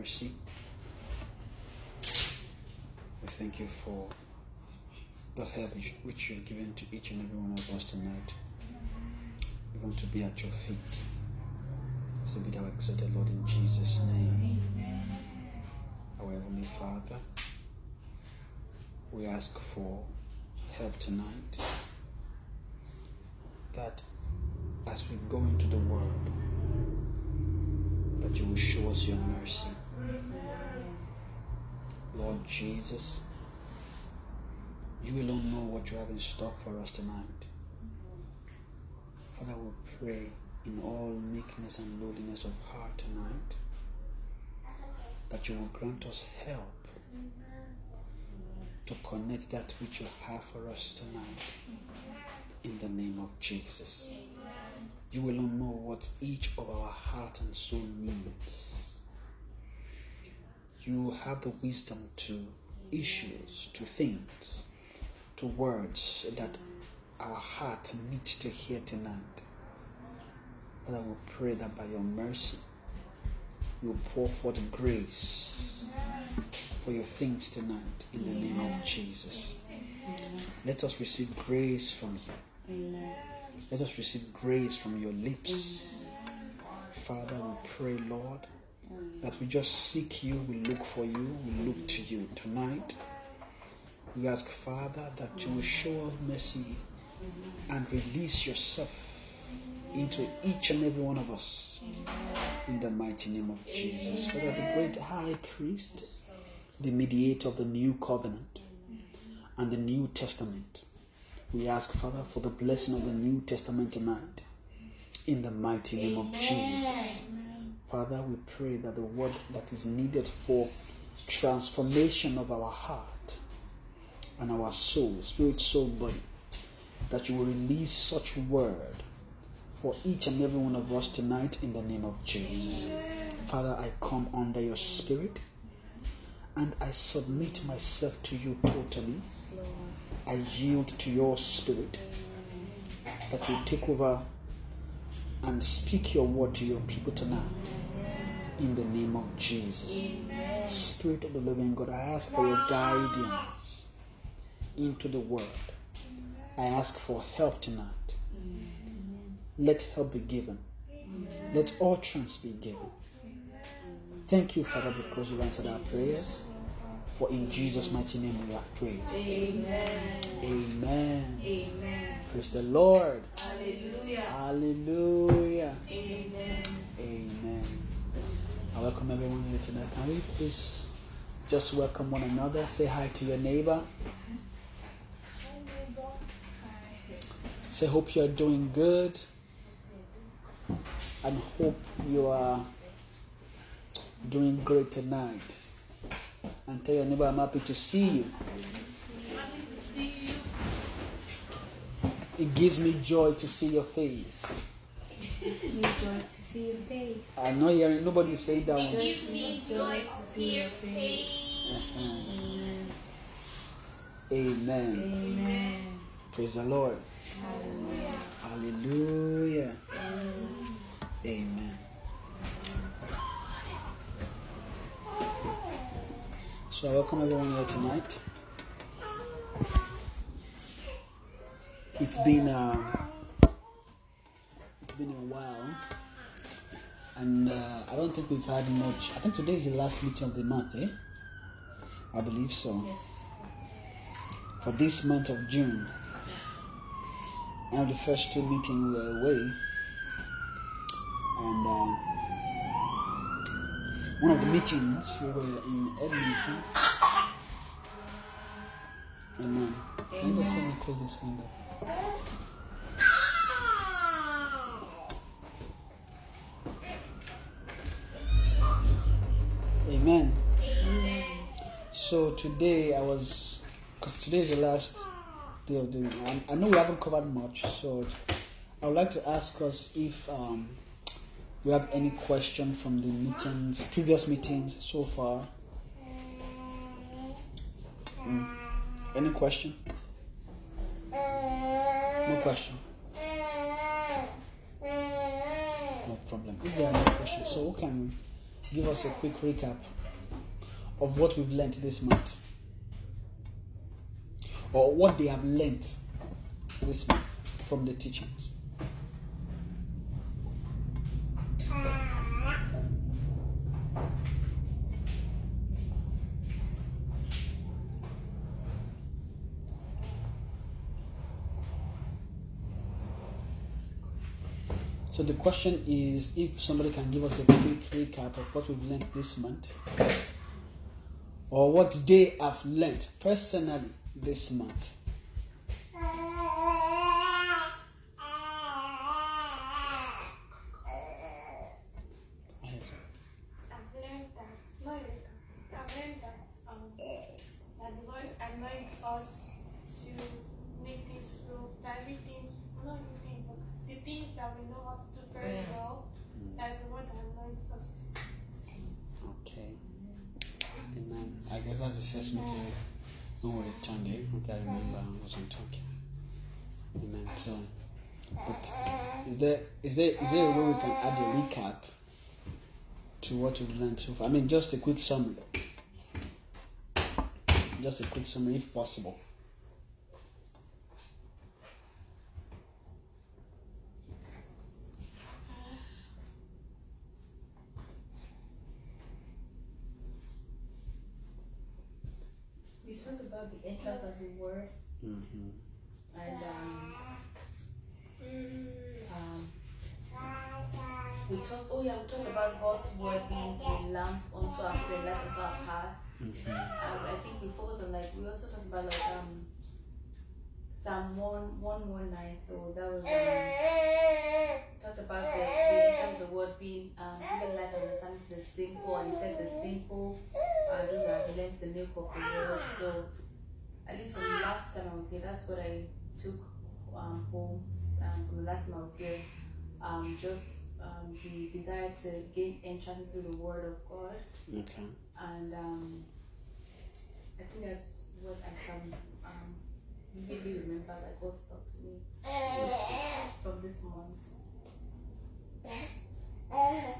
Mercy. We thank you for the help which- you've given to each and every one of us tonight. We want to be at your feet. So be thou exalted, Lord, in Jesus' name. Our Heavenly Father, we ask for help tonight that as we go into the world, that you will show us your mercy. Lord Jesus, you alone know what you have in stock for us tonight. Father, we pray in all meekness and lowliness of heart tonight that you will grant us help to connect that which you have for us tonight in the name of Jesus. You alone know what each of our heart and soul needs. You have the wisdom to issues, to things, to words that our heart needs to hear tonight. Father, we pray that by your mercy, you pour forth grace for your things tonight in the name of Jesus. Let us receive grace from you. Let us receive grace from your lips. Father, we pray, Lord, that we just seek you, we look for you, we look to you tonight. We ask, Father, that you will show us mercy and release yourself into each and every one of us in the mighty name of Jesus. Father, the great high priest, the mediator of the new covenant and the New Testament. We ask, Father, for the blessing of the New Testament tonight. In the mighty name of Jesus. Father, we pray that the word that is needed for transformation of our heart and our soul, spirit, soul, body, that you will release such word for each and every one of us tonight in the name of Jesus. Father, I come under your spirit and I submit myself to you totally. I yield to your spirit that you take over and speak your word to your people tonight in the name of Jesus. Spirit of the living God, I ask for your guidance into the world. I ask for help tonight. Let help be given. Let all utterance be given. Thank you, Father, because you answered our prayers. For in Jesus' mighty name we have prayed. Amen. Amen. Amen. Praise the Lord. Hallelujah. Hallelujah. Amen. Amen. I welcome everyone here tonight. Can we please just welcome one another? Say hi to your neighbor. Say, hope you are doing good. And hope you are doing great tonight. And tell your neighbor, I'm happy to see you. It gives me joy to see your face. Me joy to see your face. I'm not hearing nobody say that one. Gives me joy to see your face. Uh-huh. Amen. Amen. Praise the Lord. Hallelujah. Amen. So I welcome everyone here tonight. It's been uh, it's been a while, and uh, I don't think we've had much. I think today is the last meeting of the month, eh? I believe so. Yes. For this month of June, and the first two meetings were away, and uh, one of the meetings we were in Edmonton. Amen. Me let me close this window. So today I was, because today is the last day of the. I, I know we haven't covered much, so I would like to ask us if um, we have any question from the meetings, previous meetings so far. Mm. Any question? No question. No problem. If there are no questions, so who can give us a quick recap of what we've learned this month? Or what they have learned this month from the teachings? So the question is if somebody can give us a quick recap of what we've learned this month or what they have learned personally this month. Ahead. I've learned that, not like, I've learned that, um, that the Lord anoints us to make things flow, that everything, not everything, but the things that we know how to do very well, that's the Lord that anoints us to. Okay. Amen. I guess that's the first meeting when we returned here. Okay, I remember I was on talking. Amen. So, but is there is there a way we can add a recap to what we've learned so far? I mean, just a quick summary. Just a quick summary, if possible. We talked about the entrance of the word Mm-hmm. and um, um, we talked. Oh yeah, we talked about God's word being a lamp unto our and light unto our path. Mm-hmm. Um, I think we focus on like we also talked about like um Psalm one one one nine. So that was um, talked about the, the the word being um even light and understanding to the simple, and you said the simple uh, those that have learned the milk of the word. So at least from the last time I was here, that's what I took um, home um, from the last time I was here. Um, just um, the desire to gain entrance into the Word of God, Okay. and um, I think that's what I can um, vividly remember that God spoke to me from this month.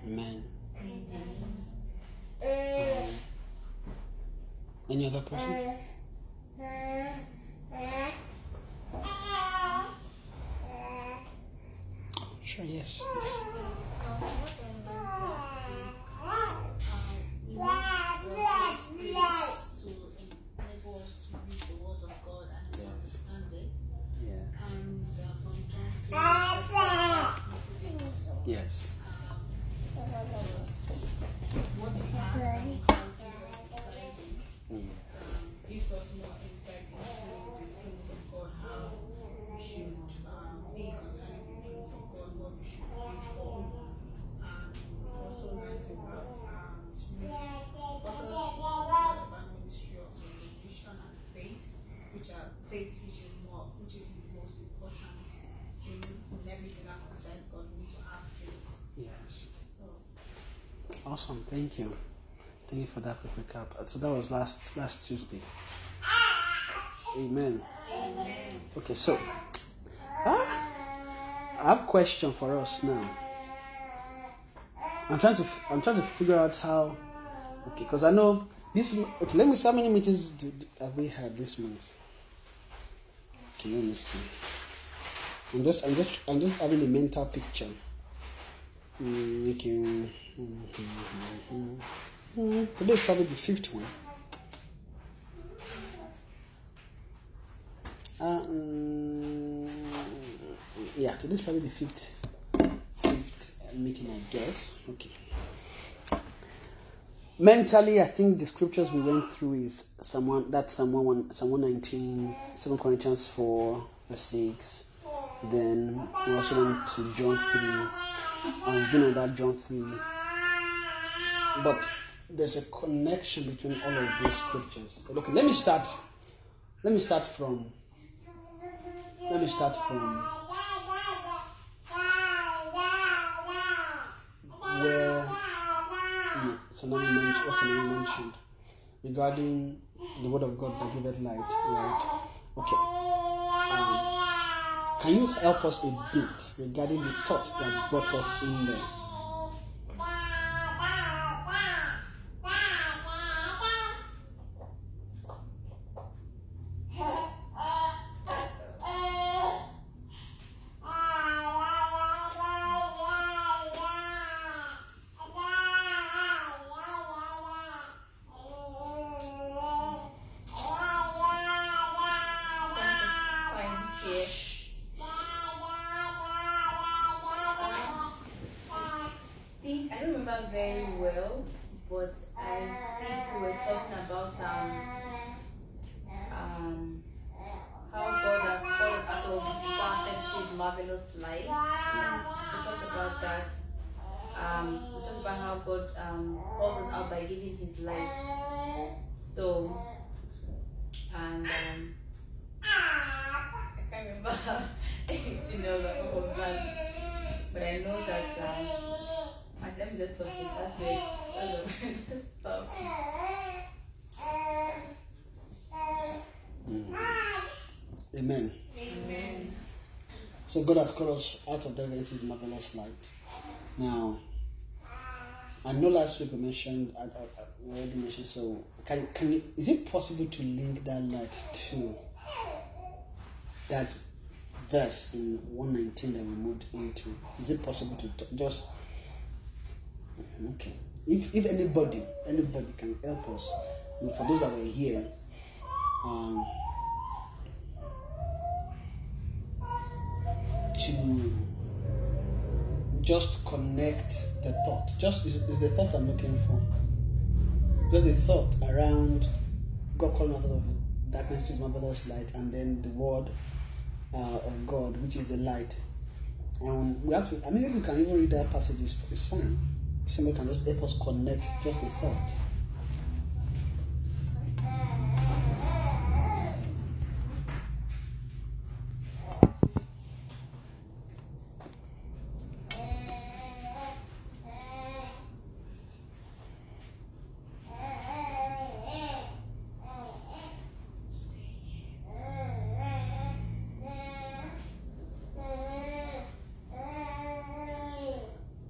Amen. Um, any other person? Sure, yes. yes what I learned last week, um, we need the Holy Spirit to enable us to read the Word of God and to understand it. Yeah. And uh, from John 3, Yes. um, was what he has and how Jesus carried it. Mm. um, gives us more insight into the things of God, how we should um, be concerning the things of God, what we should pray for. And we also learned about um, spirit, also learned about ministry of revelation and faith, which are faith which is more, which is the most important in, in everything that concerns God. We need to have faith. Yes. So Awesome. Thank you. Thank you for that quick recap. Uh, So that was last last Tuesday. Amen. Okay, so ah, I have a question for us now. I'm trying to I'm trying to figure out how. Okay, because I know this. Okay, let me see how many meetings do, do- have we had this month. Okay, let me see. I'm just I'm just I'm just having a mental picture. Mhm. Mm, Today probably the fifth one. Uh, mm, yeah, today is probably the fifth, fifth meeting, I guess. Okay. Mentally, I think the scriptures we went through is someone that's someone one, 119, 2 Corinthians 4, verse 6. Then we also went to John 3. I've been on that John 3. But there's a connection between all of these scriptures. Okay, let me start. Let me start from. Let me start from where mm, mentioned, mentioned regarding the word of God that giveth light, right? Okay. Can you help us a bit regarding the thoughts that brought us in there? Fine, here. think I don't remember very well, but I think we were talking about um um how God has called us out of darkness His marvelous light. We talked about that. Um, we talked about how God um calls us out by giving His light. So and um I can't remember anything else about that, but I know that um. And let me just stop it. That's it. That's it. Just stop. Amen. Amen. So God has called us out of darkness His marvelous light. Now, I know last week we mentioned, we already mentioned. So, can can you, is it possible to link that light to that verse in one nineteen that we moved into? Is it possible to t- just okay? If if anybody anybody can help us, for those that were here, um, to just connect the thought. Just is, is the thought I'm looking for. Just the thought around God calling out of darkness His marvelous light, and then the word uh, of God, which is the light. And we have to. I mean, we can even read that passage. It's, it's fine. Somebody can just help us connect just the thought.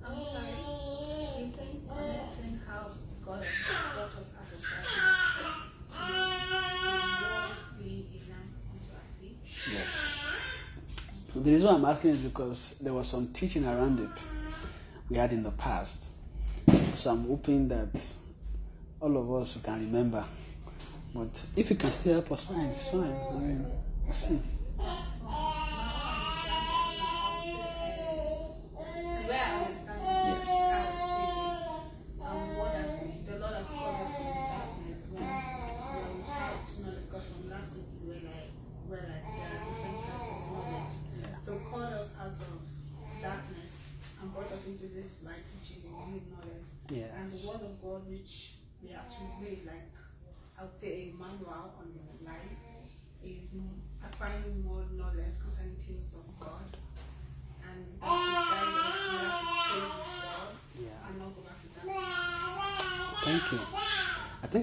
I'm sorry. You think connecting how God has brought us out of darkness to the world being a lamp unto our feet? The reason I'm asking is because there was some teaching around it we had in the past. So I'm hoping that all of us can remember. But if you can still help us, fine, it's fine. I mean, see.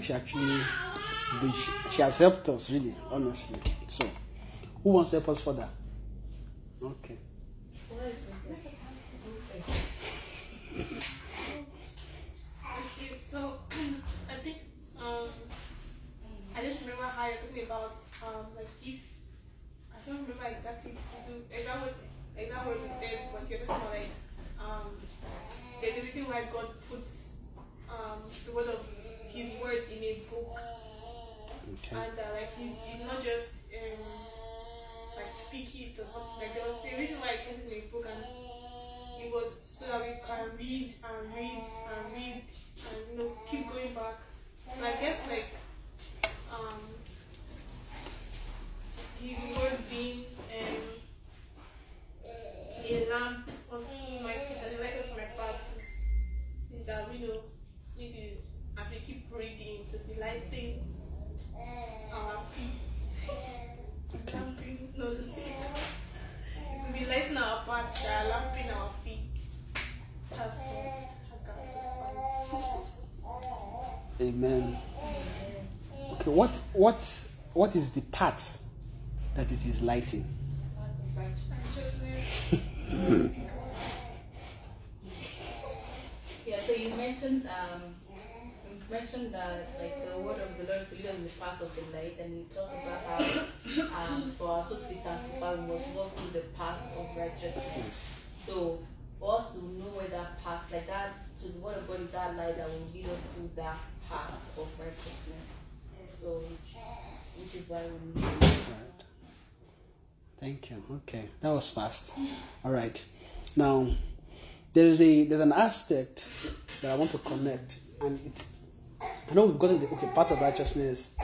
She actually, she, has helped us really, honestly. So, who wants to help us further? Okay. Okay, so I think um I just remember how you're talking about um like if I don't remember exactly the exact words exact words you said, but you're talking about like um there's a reason why God puts um the word of his word in a book Okay. and uh, like he, he not just um like speak it or something like there was the reason why I put it in a book and it was so that we can read and read and read and you know keep going back. So I guess like what what what is the path that it is lighting? Yeah, so you mentioned um you mentioned that like the word of the Lord is us in the path of the light and you talked about how um for us to be sanctified we must walk through the path of righteousness. So for us to know where that path like that so the word of God is that light that will lead us through that path of righteousness. Which is why we need Right. Thank you. Okay, that was fast. All right. Now, there's a there's an aspect that I want to connect, and it's I know we've gotten the okay part of righteousness.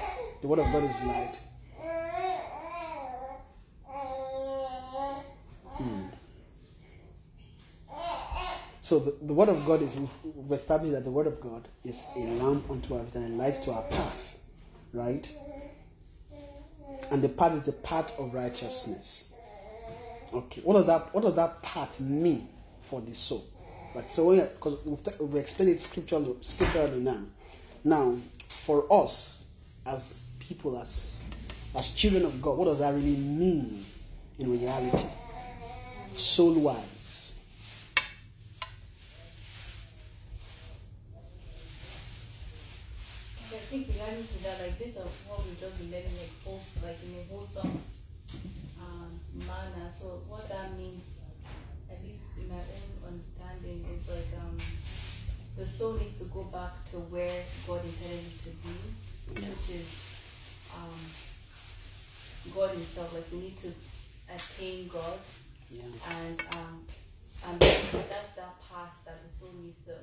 The word of God is light. Hmm. So the, the word of God is we've, we've established that the word of God is a lamp unto our feet and a light to our path, right? and the path is the path of righteousness. Okay, what does that what does that path mean for the soul? Like so, because we've, t- we've explained it scripturally, scripturally now. Now, for us as people, as as children of God, what does that really mean in reality, soul wise? I think regarding to that, like this is what we just been learning like whole, like in a wholesome um, manner. So what that means, at least in my own understanding, is like um, the soul needs to go back to where God intended it to be, which is um, God Himself. Like we need to attain God, Yeah. and um, and that's that path that the soul needs to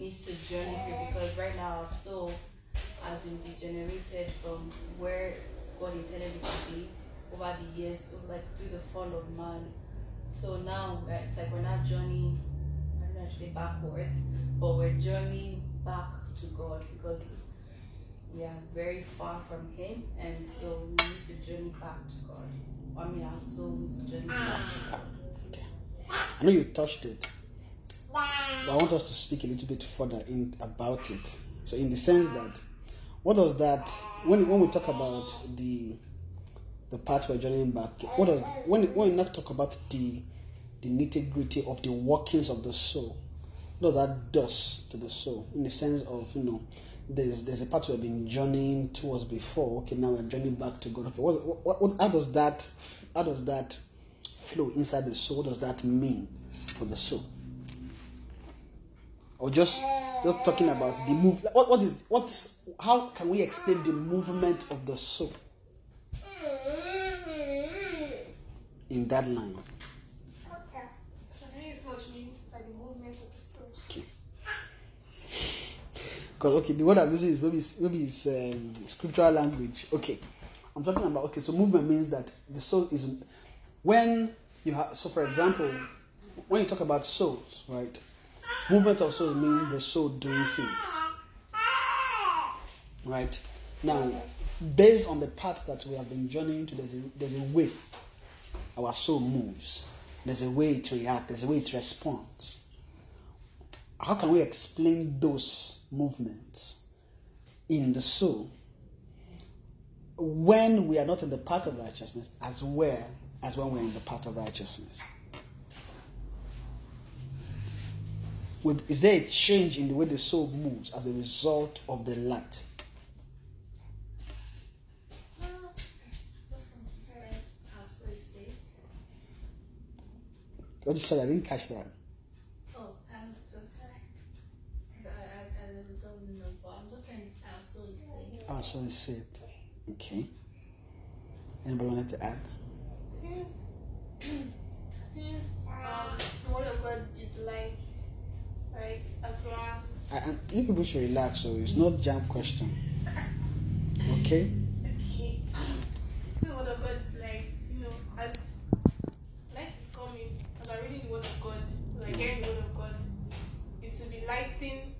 needs to journey through because right now our soul has been degenerated from where God intended it to be over the years, like through the fall of man. So now it's like we're not journeying, I don't know say backwards, but we're journeying back to God because we are very far from Him, and so we need to journey back to God. I mean, our soul needs to journey back to God. Okay. I know you touched it, but I want us to speak a little bit further in about it. So, in the sense that, what does that when when we talk about the the part we're journeying back, what does when when we not talk about the the nitty gritty of the workings of the soul, what does that does to the soul in the sense of you know. There's, there's a part we've been journeying towards before. Okay, now we're journeying back to God. Okay, what, what, what, how does that how does that flow inside the soul? What does that mean for the soul? Or just just talking about the move. What what is what? How can we explain the movement of the soul in that line? Okay. So that is what you mean by the movement of the soul. Okay. Because okay, the word I'm using is maybe maybe it's um, scriptural language. Okay, I'm talking about okay. So movement means that the soul is when you have. So for example, when you talk about souls, right? Movement of souls means the soul doing things, right? Now, based on the path that we have been journeying to, there's a there's a way our soul moves. There's a way it reacts. There's a way it responds how can we explain those movements in the soul when we are not in the path of righteousness as well as when we're in the path of righteousness? With, is there a change in the way the soul moves as a result of the light? What you said, I didn't catch that. Oh, I'm just. I, I, don't know, but I'm just saying our soul is saved. Our soul. Okay. Anybody wanted to add? Since since um, the word of God is light, right? As well. I, I, you people should relax, so it's not jam question. Okay. Okay. The word of God is light, you know, as light is coming, as I'm reading the word of God, like hearing the word of God, it will be lighting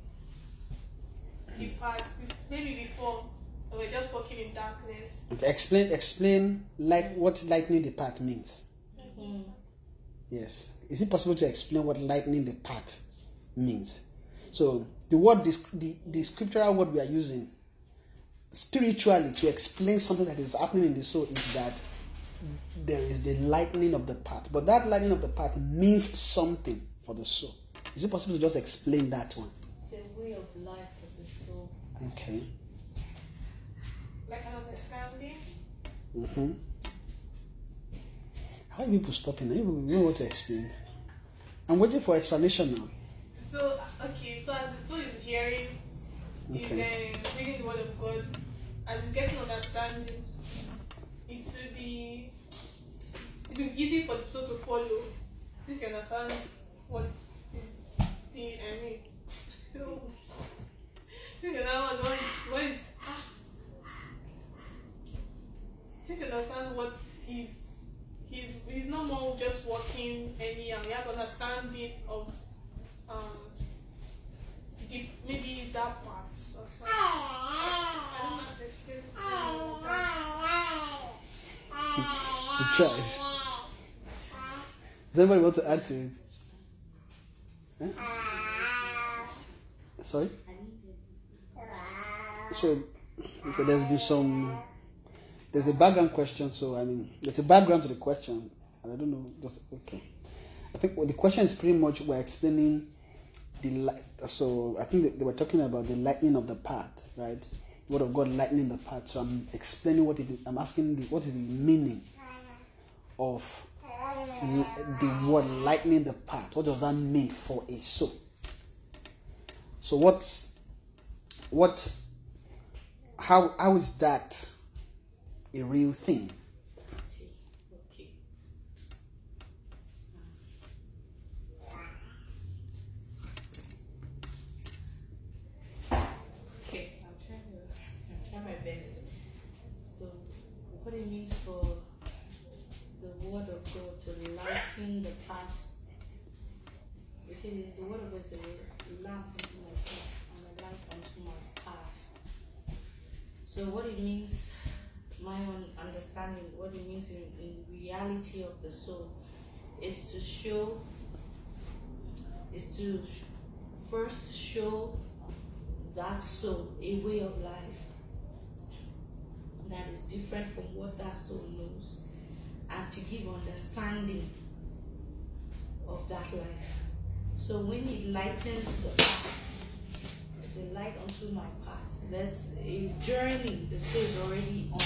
the path. Maybe before we were just walking in darkness. Explain explain like what lightning the path means. Mm. Yes. Is it possible to explain what lightning the path means? So the word the, the, the scriptural word we are using spiritually to explain something that is happening in the soul is that there is the lightning of the path. But that lightning of the path means something for the soul. Is it possible to just explain that one? It's a way of life of the soul. Okay. Like an understanding. Mm-hmm. How are people stopping? now? You people know what to explain. I'm waiting for explanation now. So okay, so as the soul is hearing, is Okay. um, reading the word of God, as it's getting understanding, it will be it will be easy for the soul to follow. Since you understand what is seen I mean. Since you know what is what is ah. since you understand what he's he's he's no more just walking anyhow, he has understanding of um maybe that part or something. I don't know how to explain it. Tries. Does anybody want to add to it? Huh? Sorry? So, so there's been some. There's a background question, so I mean, there's a background to the question, and I don't know. Just okay. I think well, the question is pretty much we're explaining the light. So I think they were talking about the lightning of the path, right? Word of God lightning the path. So I'm explaining what it. I'm asking the, what is the meaning of the word lightning the path. What does that mean for a soul? So what's what? How how is that a real thing? Unto my and unto my path. So what it means, my own understanding, what it means in, in reality of the soul is to show, is to first show that soul a way of life that is different from what that soul knows and to give understanding of that life. So when it lightens the path, it's a light unto my path. There's a journey the soul is already on.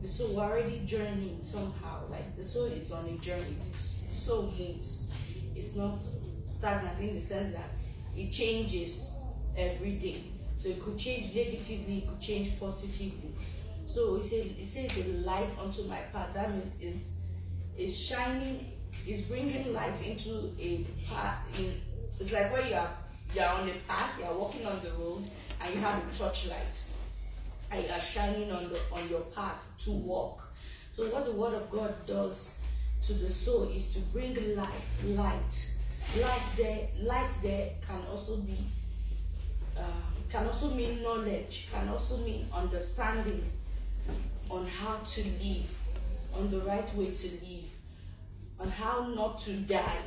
The soul already journeying somehow. Like the soul is on a journey. The soul moves. It's not stagnant in the sense that it changes every day. So it could change negatively, it could change positively. So it says it says a light unto my path. That means it's it's shining, it's bringing light into a path. In, it's like where you are you're on a path, you're walking on the road, and you have a torchlight, and you are shining on the on your path to walk. So what the Word of God does to the soul is to bring life, light. Light there, light there can also be um, can also mean knowledge, can also mean understanding on how to live, on the right way to live, on how not to die.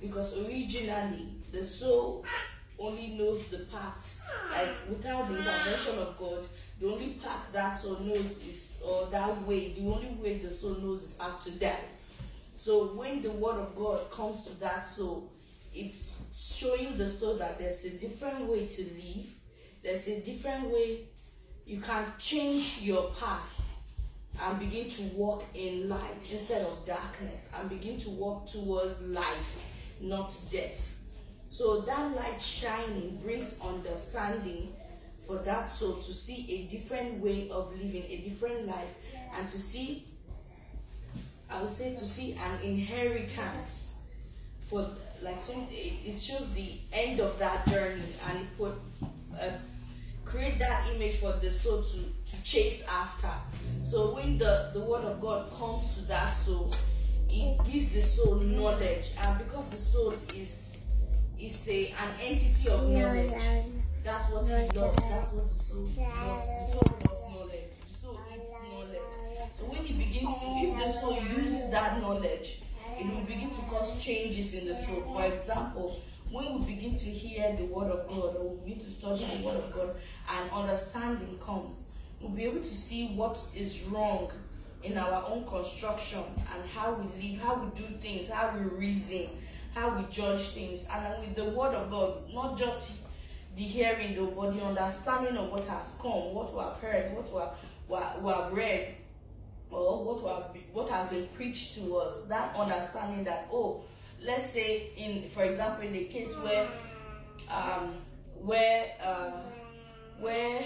Because originally, the soul only knows the path. Like without the intervention of God, the only path that soul knows is, or that way, the only way the soul knows is how to die. So when the word of God comes to that soul, it's showing the soul that there's a different way to live. There's a different way you can change your path and begin to walk in light instead of darkness and begin to walk towards life, not death. So that light shining brings understanding for that soul to see a different way of living, a different life, and to see, I would say, to see an inheritance for like some. It shows the end of that journey, and it put uh, create that image for the soul to to chase after. So when the the word of God comes to that soul, it gives the soul knowledge, and because the soul is is a an entity of knowledge, That's what he loves. That's what the soul loves. The soul loves knowledge. The soul eats knowledge. So when he begins to, if the soul uses that knowledge, it will begin to cause changes in the soul. For example, when we begin to hear the word of God or we begin to study the word of God and understanding comes, we'll be able to see what is wrong in our own construction and how we live, how we do things, how we reason, how we judge things. And then with the word of God, not just the hearing though, but the understanding of what has come, what we have heard, what we have, we have read, or what we have, what has been preached to us. That understanding that oh, let's say in for example in the case where um where uh where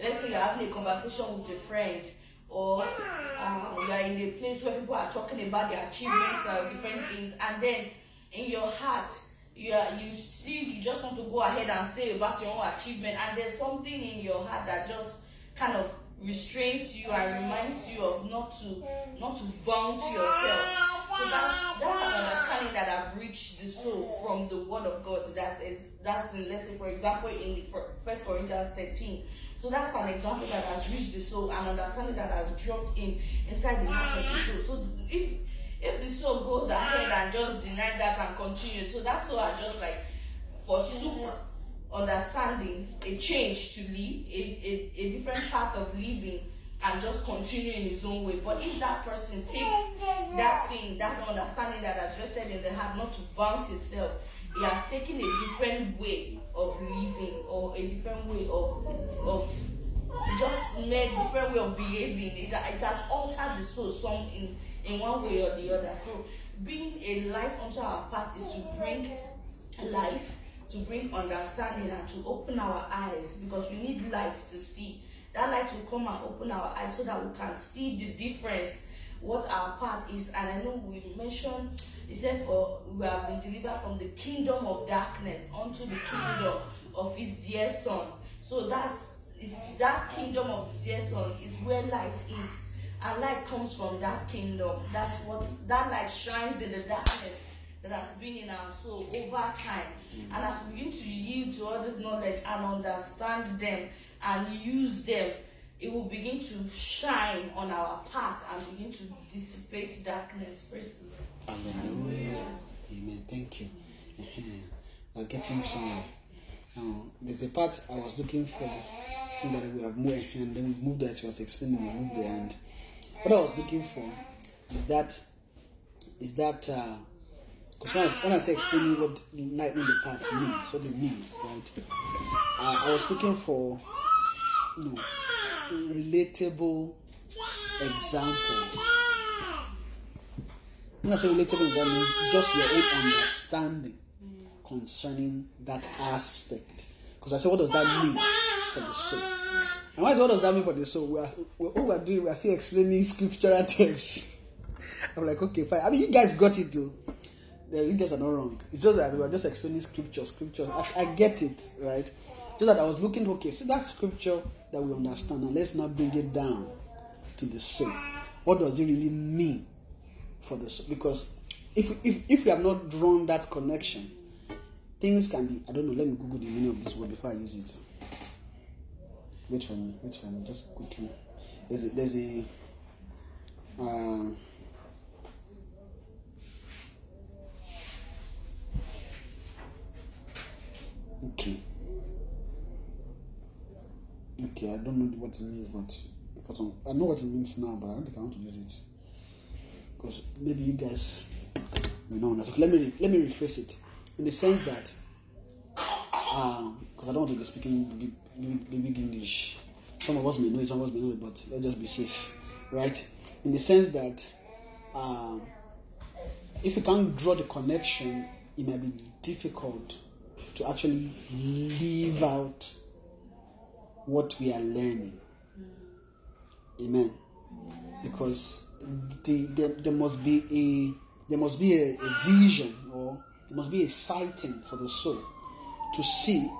let's say you're having a conversation with a friend or uh, you are in a place where people are talking about their achievements or different things and then in your heart you are you still you just want to go ahead and say about your own achievement and there's something in your heart that just kind of restrains you and reminds you of not to not to vaunt yourself so that's that's an understanding that I've reached the soul from the word of God. That is that's in let's say for example in First Corinthians 13. So that's an example that has reached the soul and understanding that has dropped in inside the heart of the soul. So if if the soul goes ahead and just deny that and continue, so that soul are just like forsook understanding, a change to live, a, a, a different path of living, and just continue in his own way. But if that person takes that thing, that understanding that has rested in the heart, not to vaunt himself, he has taken a different way of living or a different way of of just made different way of behaving. It, it has altered the soul some in, in one way or the other. So being a light unto our path is to bring life, to bring understanding and to open our eyes because we need light to see. That light will come and open our eyes so that we can see the difference, what our part is. And I know we mentioned, he said, for we have been delivered from the kingdom of darkness unto the kingdom of his dear son. So that's is that kingdom of the dear son is where light is. And light comes from that kingdom. That's what that light shines in the darkness that has been in our soul over time. And as we begin to yield to all this knowledge and understand them and use them, it will begin to shine on our path and begin to dissipate darkness. Praise the Lord. Hallelujah. Amen. Thank you. We're getting somewhere. Now, there's a part I was looking for, seeing that we have moved, and then we moved. She was explaining, we moved there, and what I was looking for is that, is that, because when, I was- when I say explaining what lightning the path means, what it means, right? Uh, I was looking for, know, relatable examples when I say relatable, means just your own understanding concerning that aspect. Because I said, what does that mean for the soul? And I what does that mean for the soul? We are, we- what we are doing, we are still explaining scriptural terms. I'm like, okay, fine. I mean, you guys got it though. You guys are not wrong. It's just that we are just explaining scripture, scriptures. I, I get it, right? Just that I was looking, okay, see that scripture that we understand, and let's now bring it down to the soul. What does it really mean for the soul? Because if if if we have not drawn that connection, things can be. I don't know. Let me Google the meaning of this word before I use it. Wait for me. Wait for me. Just quickly. There's a, there's a um, okay. Okay, I don't know what it means, but for some, I know what it means now, but I don't think I want to use it because maybe you guys may not understand. Let me let me rephrase it in the sense that because I don't want to be speaking big, English. Some of us may know it, some of us may know it, but let's just be safe, right? In the sense that um, if you can't draw the connection, it might be difficult to actually leave out what we are learning. Amen. Because the, the, there must be a there must be a, a vision or there must be a sighting for the soul to see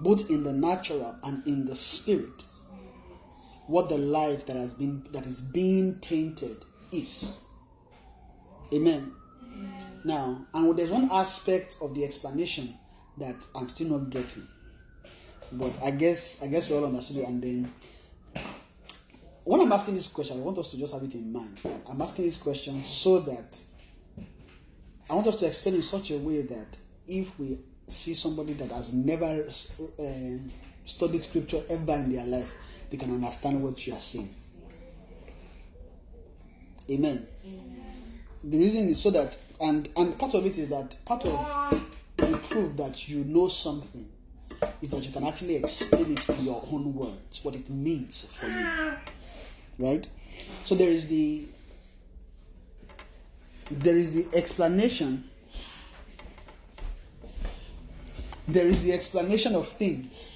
both in the natural and in the spirit what the life that has been that is being painted is. Amen. Now, and there's one aspect of the explanation that I'm still not getting. But I guess I guess we all understood it. And then when I'm asking this question, I want us to just have it in mind. I'm asking this question so that I want us to explain in such a way that if we see somebody that has never uh, studied scripture ever in their life, they can understand what you are saying. Amen. The reason is so that, and and part of it is that part of the proof that you know something is that you can actually explain it in your own words, what it means for you. Right? So there is the there is the explanation there is the explanation of things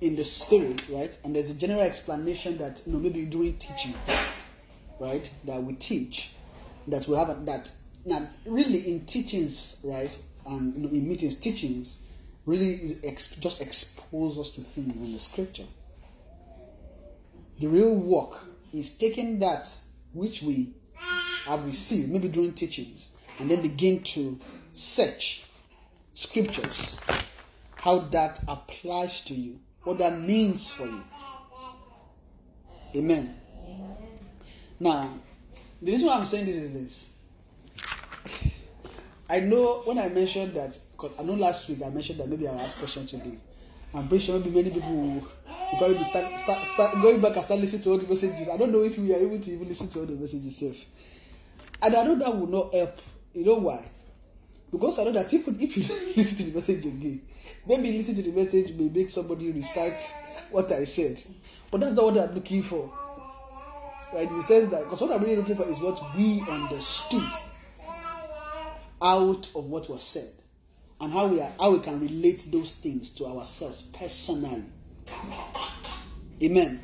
in the spirit, right? And there's a general explanation that you know maybe during teachings, right? That we teach, that we have a, that now really in teachings, right? And you know, in meetings, teachings really just expose us to things in the scripture. The real work is taking that which we have received, maybe during teachings, and then begin to search scriptures, how that applies to you, what that means for you. Amen. Now, the reason why I'm saying this is this. I know when I mentioned that, cause I know last week I mentioned that maybe I'll ask question today. I'm pretty sure maybe many people will, will probably start, start, start going back and start listening to all the messages. I don't know if we are able to even listen to all the messages safe. And I know that will not help. You know why? Because I know that if, if you listen to the message again, maybe listen to the message may make somebody recite what I said. But that's not what I'm looking for. Right? It says that because what I'm really looking for is what we understood out of what was said. And how we are how we can relate those things to ourselves personally. Amen.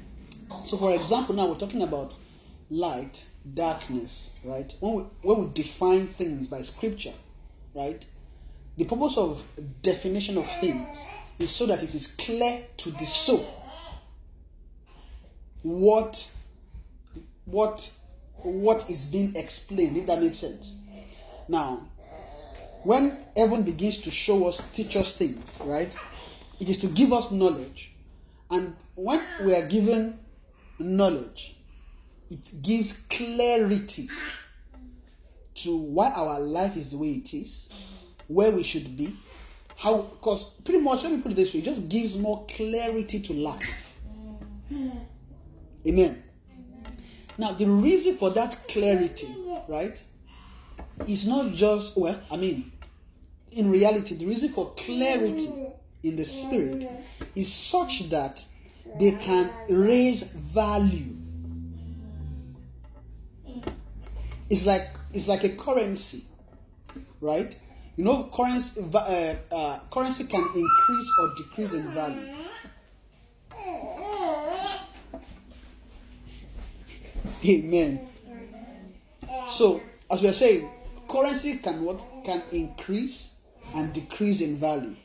So for example, now we're talking about light, darkness, right? When we when we define things by scripture, right? The purpose of definition of things is so that it is clear to the soul what what what is being explained, if that makes sense. Now, when heaven begins to show us, teach us things, right? It is to give us knowledge. And when we are given knowledge, it gives clarity to why our life is the way it is, where we should be, how, because pretty much, let me put it this way, it just gives more clarity to life. Amen. Now, the reason for that clarity, right, is not just, well, I mean, in reality, the reason for clarity in the spirit is such that they can raise value. It's like it's like a currency, right? You know, currency uh, uh, currency can increase or decrease in value. Amen. So, as we are saying, currency can what can increase and decrease in value.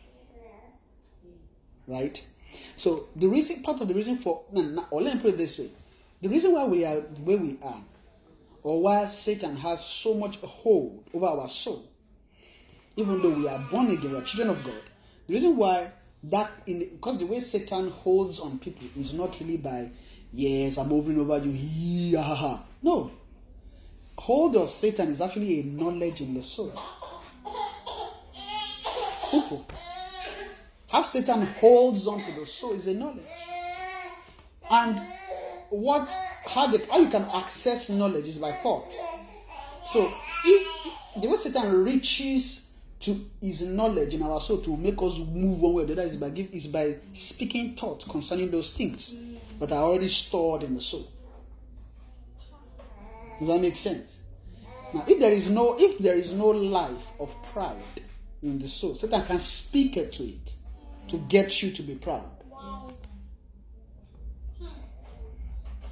Right? So the reason part of the reason for or let me put it this way. The reason why we are where we are, or why Satan has so much hold over our soul, even though we are born again, we are children of God. The reason why that in because the way Satan holds on people is not really by yes, I'm moving over you. Yeah. No. Hold of Satan is actually a knowledge in the soul. Simple. How Satan holds on to the soul is a knowledge. And what how, the, how you can access knowledge is by thought. So if the way Satan reaches to his knowledge in our soul to make us move one way or the other is by give, is by speaking thought concerning those things that are already stored in the soul. Does that make sense? Now, if there is no if there is no life of pride in the soul, Satan can speak it to it to get you to be proud.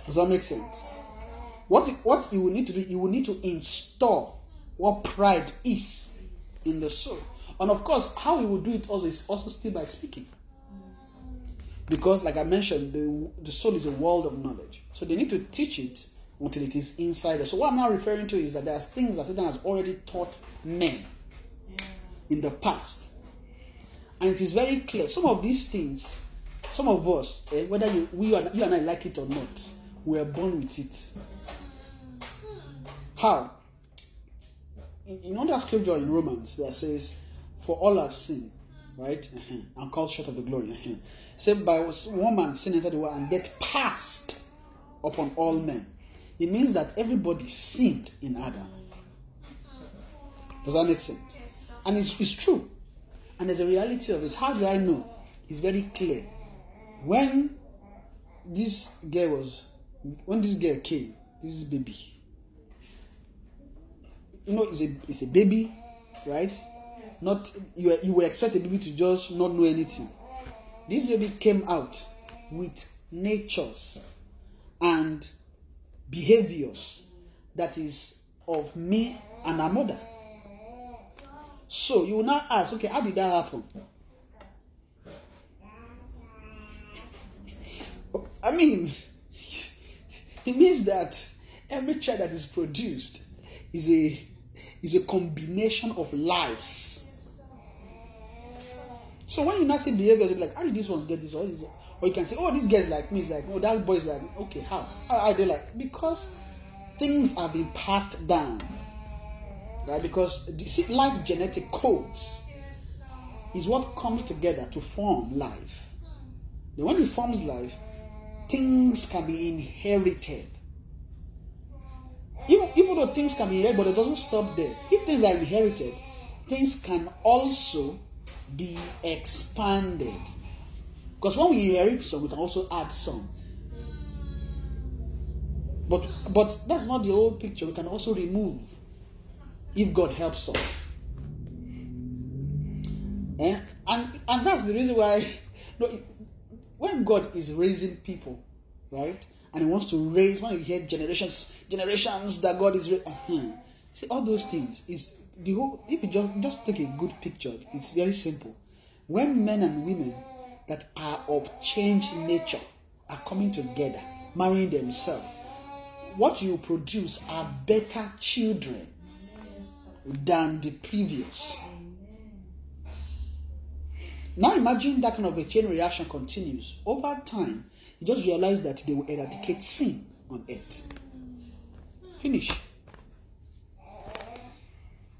Does that make sense? What what you will need to do, you will need to install what pride is in the soul. And of course, how you will do it also is also still by speaking. Because, like I mentioned, the, the soul is a world of knowledge. So they need to teach it until it is inside. So what I'm now referring to is that there are things that Satan has already taught men in the past. And it is very clear. Some of these things, some of us, eh, whether you, we and, you and I like it or not, we are born with it. How? In, in other scripture in Romans that says, For all have sinned, right? Uh-huh. And called short of the glory. Uh-huh. Said by one man sin entered the world and death passed upon all men. It means that everybody sinned in Adam. Does that make sense? And it's, it's true. And there's a reality of it. How do I know? It's very clear. When this girl was, when this girl came, this is baby. You know, it's a it's a baby, right? Not you you would expect a baby to just not know anything. This baby came out with natures and behaviors that is of me and her mother. So you will now ask, okay, how did that happen? I mean, it means that every child that is produced is a is a combination of lives. So when you now see behaviors, you're like, how did this one get this? Or, this? or you can say, oh, this guy's like me. It's like, oh, that boy's like, okay, how? How are they like? Because things have been passed down right? Because see, life genetic codes is what comes together to form life. Then when it forms life, things can be inherited. Even, even though things can be inherited, but it doesn't stop there. If things are inherited, things can also be expanded. Because when we inherit some, we can also add some. But but that's not the whole picture. We can also remove if God helps us. Eh? And and that's the reason why no, when God is raising people, right? And He wants to raise when you hear generations, generations that God is raising, uh-huh. see all those things is the whole. If you just just take a good picture, it's very simple. When men and women that are of changed nature are coming together, marrying themselves, what you produce are better children than the previous. Now imagine that kind of a chain reaction continues. Over time, you just realize that they will eradicate sin on earth. Finish.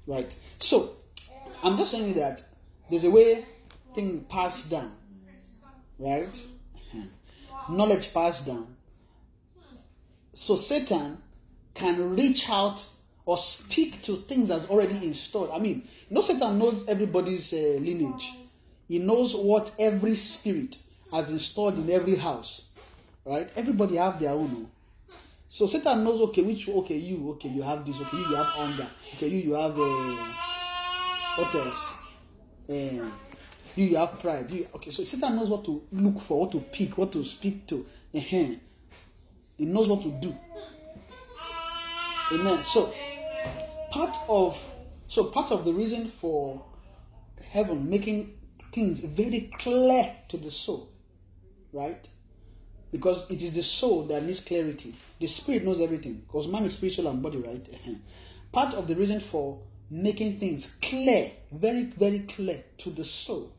Right. So, I'm just saying that there's a way things pass down. Right? Uh-huh. Knowledge passed down. So Satan can reach out or speak to things that's already installed. I mean, no Satan knows everybody's uh, lineage. He knows what every spirit has installed in every house, right? Everybody have their own. oh. So Satan knows, okay, which, okay, you, okay, you have this, okay, you, have anger, okay, you, you have, uh, what else? Uh, you, you have pride. You, okay, so Satan knows what to look for, what to pick, what to speak to. Uh-huh. He knows what to do. Amen. So, part of so part of the reason for heaven making things very clear to the soul right? Because it is the soul that needs clarity. The spirit knows everything because man is spiritual and body right? Part of the reason for making things clear very very clear to the soul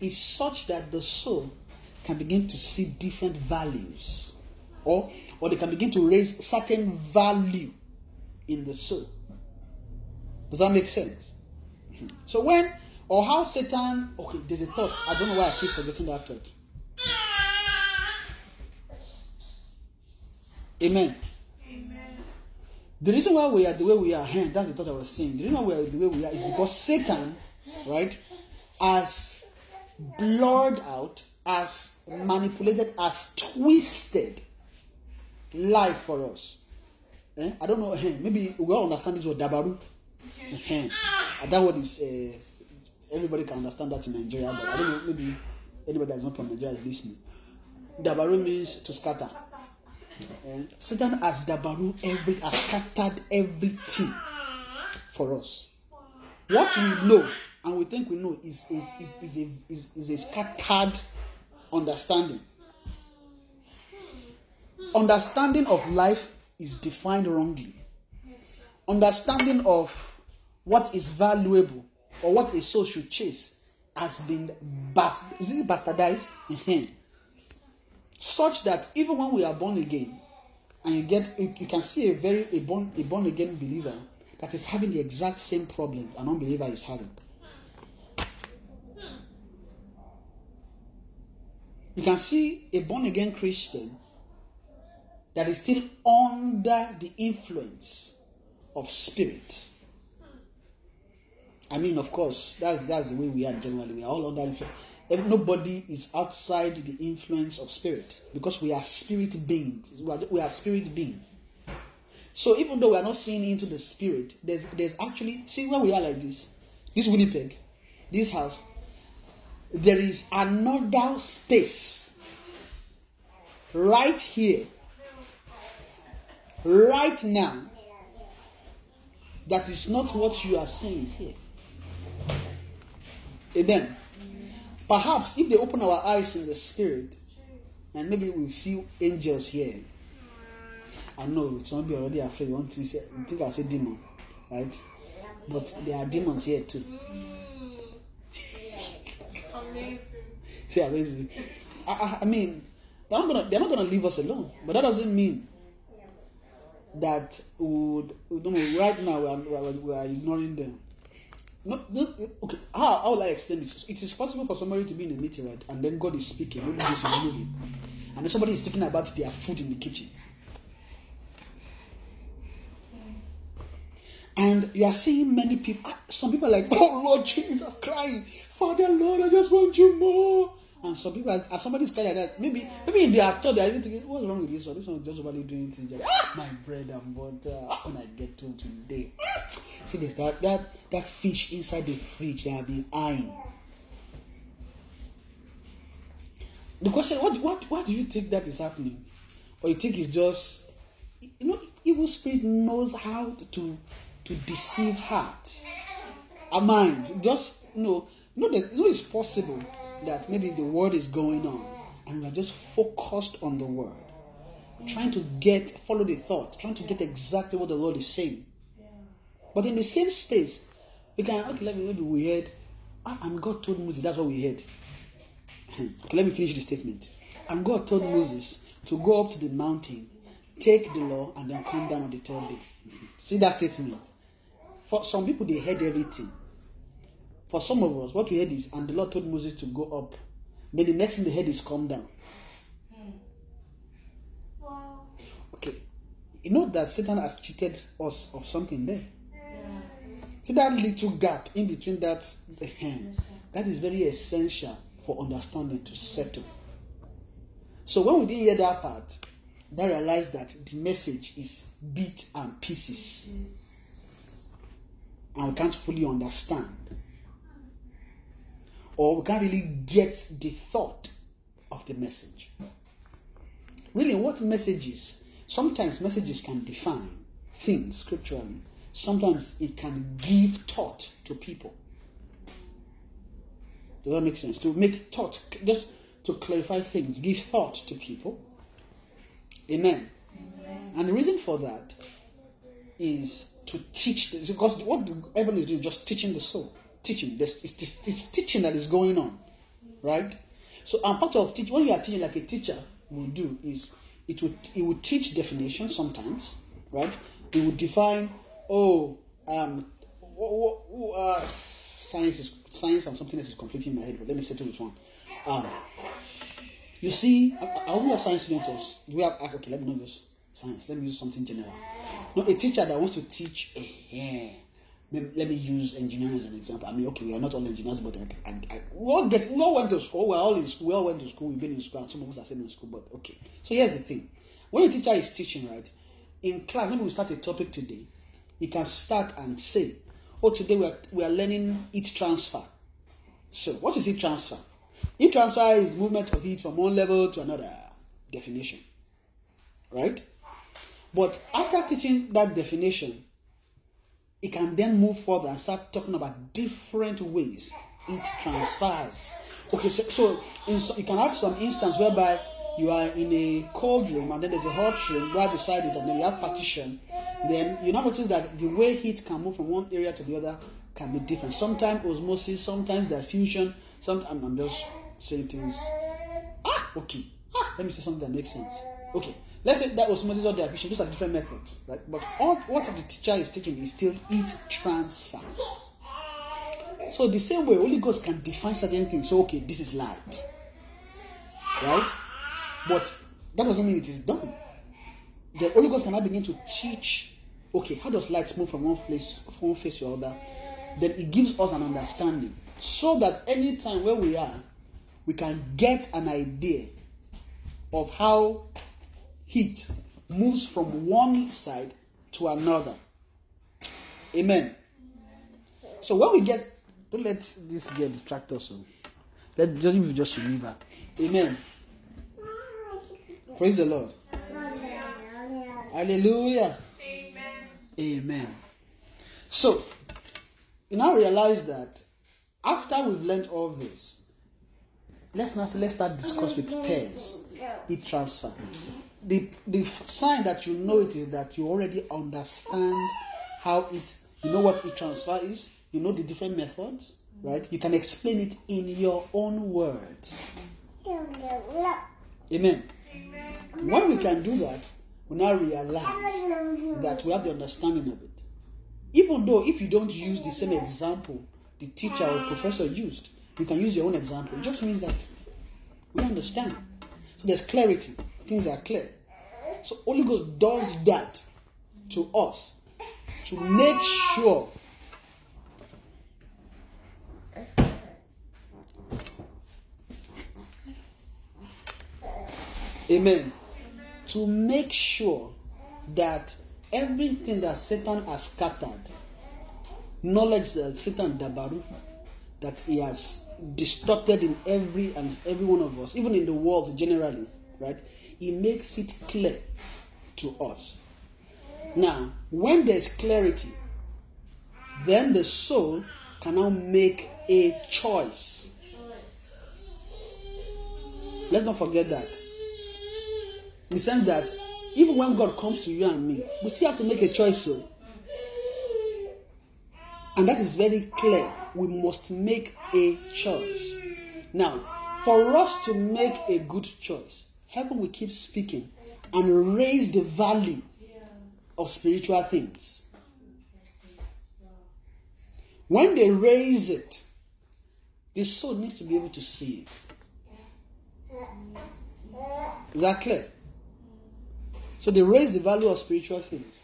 is such that the soul can begin to see different values or or they can begin to raise certain value in the soul does that make sense? So when or how Satan okay, there's a thought. I don't know why I keep forgetting that thought. Amen. Amen. The reason why we are the way we are, hey, that's the thought I was saying. The reason why we are the way we are is because Satan, right, has blurred out, has manipulated, has twisted life for us. Eh? I don't know, maybe we all understand this word dabaru. That word is uh, everybody can understand that in Nigeria, but I don't know, maybe anybody that's not from Nigeria is listening. Dabaru means to scatter. Eh, Satan has dabaru every has scattered everything for us. What we know and we think we know is is, is, is, a, is, is a scattered understanding. Understanding of life is defined wrongly. Understanding of what is valuable or what a soul should chase has been bast- is it bastardized? Such that even when we are born again, and you get you can see a very a born a born again believer that is having the exact same problem an unbeliever is having. You can see a born again Christian that is still under the influence of spirit. I mean, of course, that's that's the way we are generally. We are all under influence. Nobody is outside the influence of spirit because we are spirit beings. We are, we are spirit beings. So even though we are not seeing into the spirit, there's there's actually see where we are like this. This Winnipeg, this house. There is another space right here, right now, that is not what you are seeing here. Amen. Perhaps if they open our eyes in the spirit, and maybe we'll see angels here. I know some people are already afraid. To say, think I say demon, right? But there are demons here too. Amazing. See, amazing. I, I, I mean, they're not gonna they're not gonna leave us alone. But that doesn't mean that would know, right now we are, we are, ignoring them. No, no, okay. How, how will I explain this? It is possible for somebody to be in a meeting, right, and then God is speaking, Holy is moving, and then somebody is thinking about their food in the kitchen. And you are seeing many people, some people are like, oh Lord Jesus, crying, Father Lord, I just want you more. And some people, as, as somebody's like that, maybe maybe in their thought, they are even thinking, what's wrong with this one? This one is just somebody doing things like, ah, my bread and butter. When I get to today. See this, that, that, that fish inside the fridge they have been eyeing. The question, what, what, what do you think that is happening? Or you think it's just, you know, evil spirit knows how to to deceive hearts, our minds. Just you know, you know, that, you know, it's possible that maybe the word is going on, and we are just focused on the word, trying to get follow the thought, trying to get exactly what the Lord is saying. But in the same space, you can okay. Let me maybe we heard, ah, and God told Moses that's what we heard. okay, let me finish the statement. And God told Moses to go up to the mountain, take the law, and then come down on the third day. See that statement. For some people, they heard everything. For some of us, what we heard is, and the Lord told Moses to go up. Then the next thing they heard is come down. Wow. Okay. You know that Satan has cheated us of something there. See that little gap in between that the hand. That is very essential for understanding to settle. So when we didn't hear that part, then realized that the message is bit and pieces. And we can't fully understand. Or we can't really get the thought of the message. Really, what messages? Sometimes messages can define things scripturally. Sometimes it can give thought to people. Does that make sense? To make thought, just to clarify things, give thought to people. Amen. And the reason for that is to teach, because what heaven is doing, just teaching the soul, teaching. There's, it's, it's, it's teaching that is going on, right? So, and part of teaching, when you are teaching, like a teacher will do, is it would it would teach definition sometimes, right? It would define, oh, um, what, what, uh, science is science and something else is conflicting in my head. But let me settle with one. Um, you see, I only have science students. We have okay. Let me not use science. Let me use something general. No, a teacher that wants to teach. eh, maybe- let me use engineering as an example. I mean, okay, we are not all engineers, but I, I, I, we all get, we all went to school. We're all in. We all went to school. We've been in school, and some of us are still in school. But okay. So here's the thing: when a teacher is teaching, right, in class, when we start a topic today, he can start and say, "Oh, today we are we are learning heat transfer." So, what is heat transfer? Heat transfer is movement of heat from one level to another. Definition. Right? But after teaching that definition, it can then move further and start talking about different ways it transfers. Okay, so, so, in, so you can have some instance whereby you are in a cold room and then there's a hot room right beside it, and then you have partition. Then you notice that the way heat can move from one area to the other can be different. Sometimes osmosis, sometimes diffusion, Sometimes I'm just saying things. Ah, okay. Ah, let me say something that makes sense. Okay. Let's say that osmosis or diffusion. Those are different methods, right? But all what the teacher is teaching is still heat transfer. So the same way, Holy Ghost can define certain things. So okay, this is light, right? But that doesn't mean it is done. The Holy Ghost cannot begin to teach. Okay, how does light move from one place, from one face to another? Then it gives us an understanding, so that anytime where we are, we can get an idea of how heat moves from one side to another. Amen. So when we get, don't let this get distract us. oh. Let just we just her. Amen. Praise the Lord. Hallelujah. Amen. Amen. So, you now realize that after we've learned all this, let's now let's start discuss with pairs, heat transfer. The the sign that you know it is that you already understand how it you know what heat transfer is, you know the different methods, right? You can explain it in your own words. Amen. When we can do that, we now realize that we have the understanding of it. Even though if you don't use the same example the teacher or professor used, you can use your own example. It just means that we understand. So there's clarity. Things are clear. So Holy Ghost does that to us to make sure Amen. To make sure that everything that Satan has scattered, knowledge that Satan dabaru, that he has distorted in every and every one of us, even in the world generally, right? He makes it clear to us. Now, when there's clarity, then the soul can now make a choice. Let's not forget that. In the sense that even when God comes to you and me, we still have to make a choice. So, and that is very clear. We must make a choice. Now, for us to make a good choice, heaven will keep speaking and raise the value of spiritual things. When they raise it, the soul needs to be able to see it. Is that clear? So they raise the value of spiritual things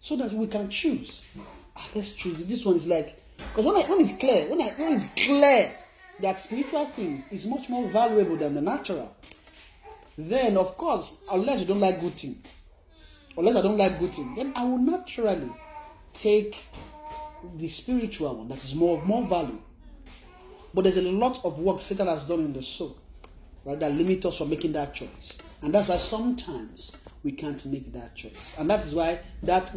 so that we can choose. Ah, let's choose. This one is like because when, I, when it's clear, when, I, when it's clear that spiritual things is much more valuable than the natural, then of course, unless you don't like good thing, unless I don't like good thing, then I will naturally take the spiritual one that is more of more value. But there's a lot of work Satan has done in the soul, right, that limit us from making that choice. And that's why sometimes we can't make that choice. And that is why that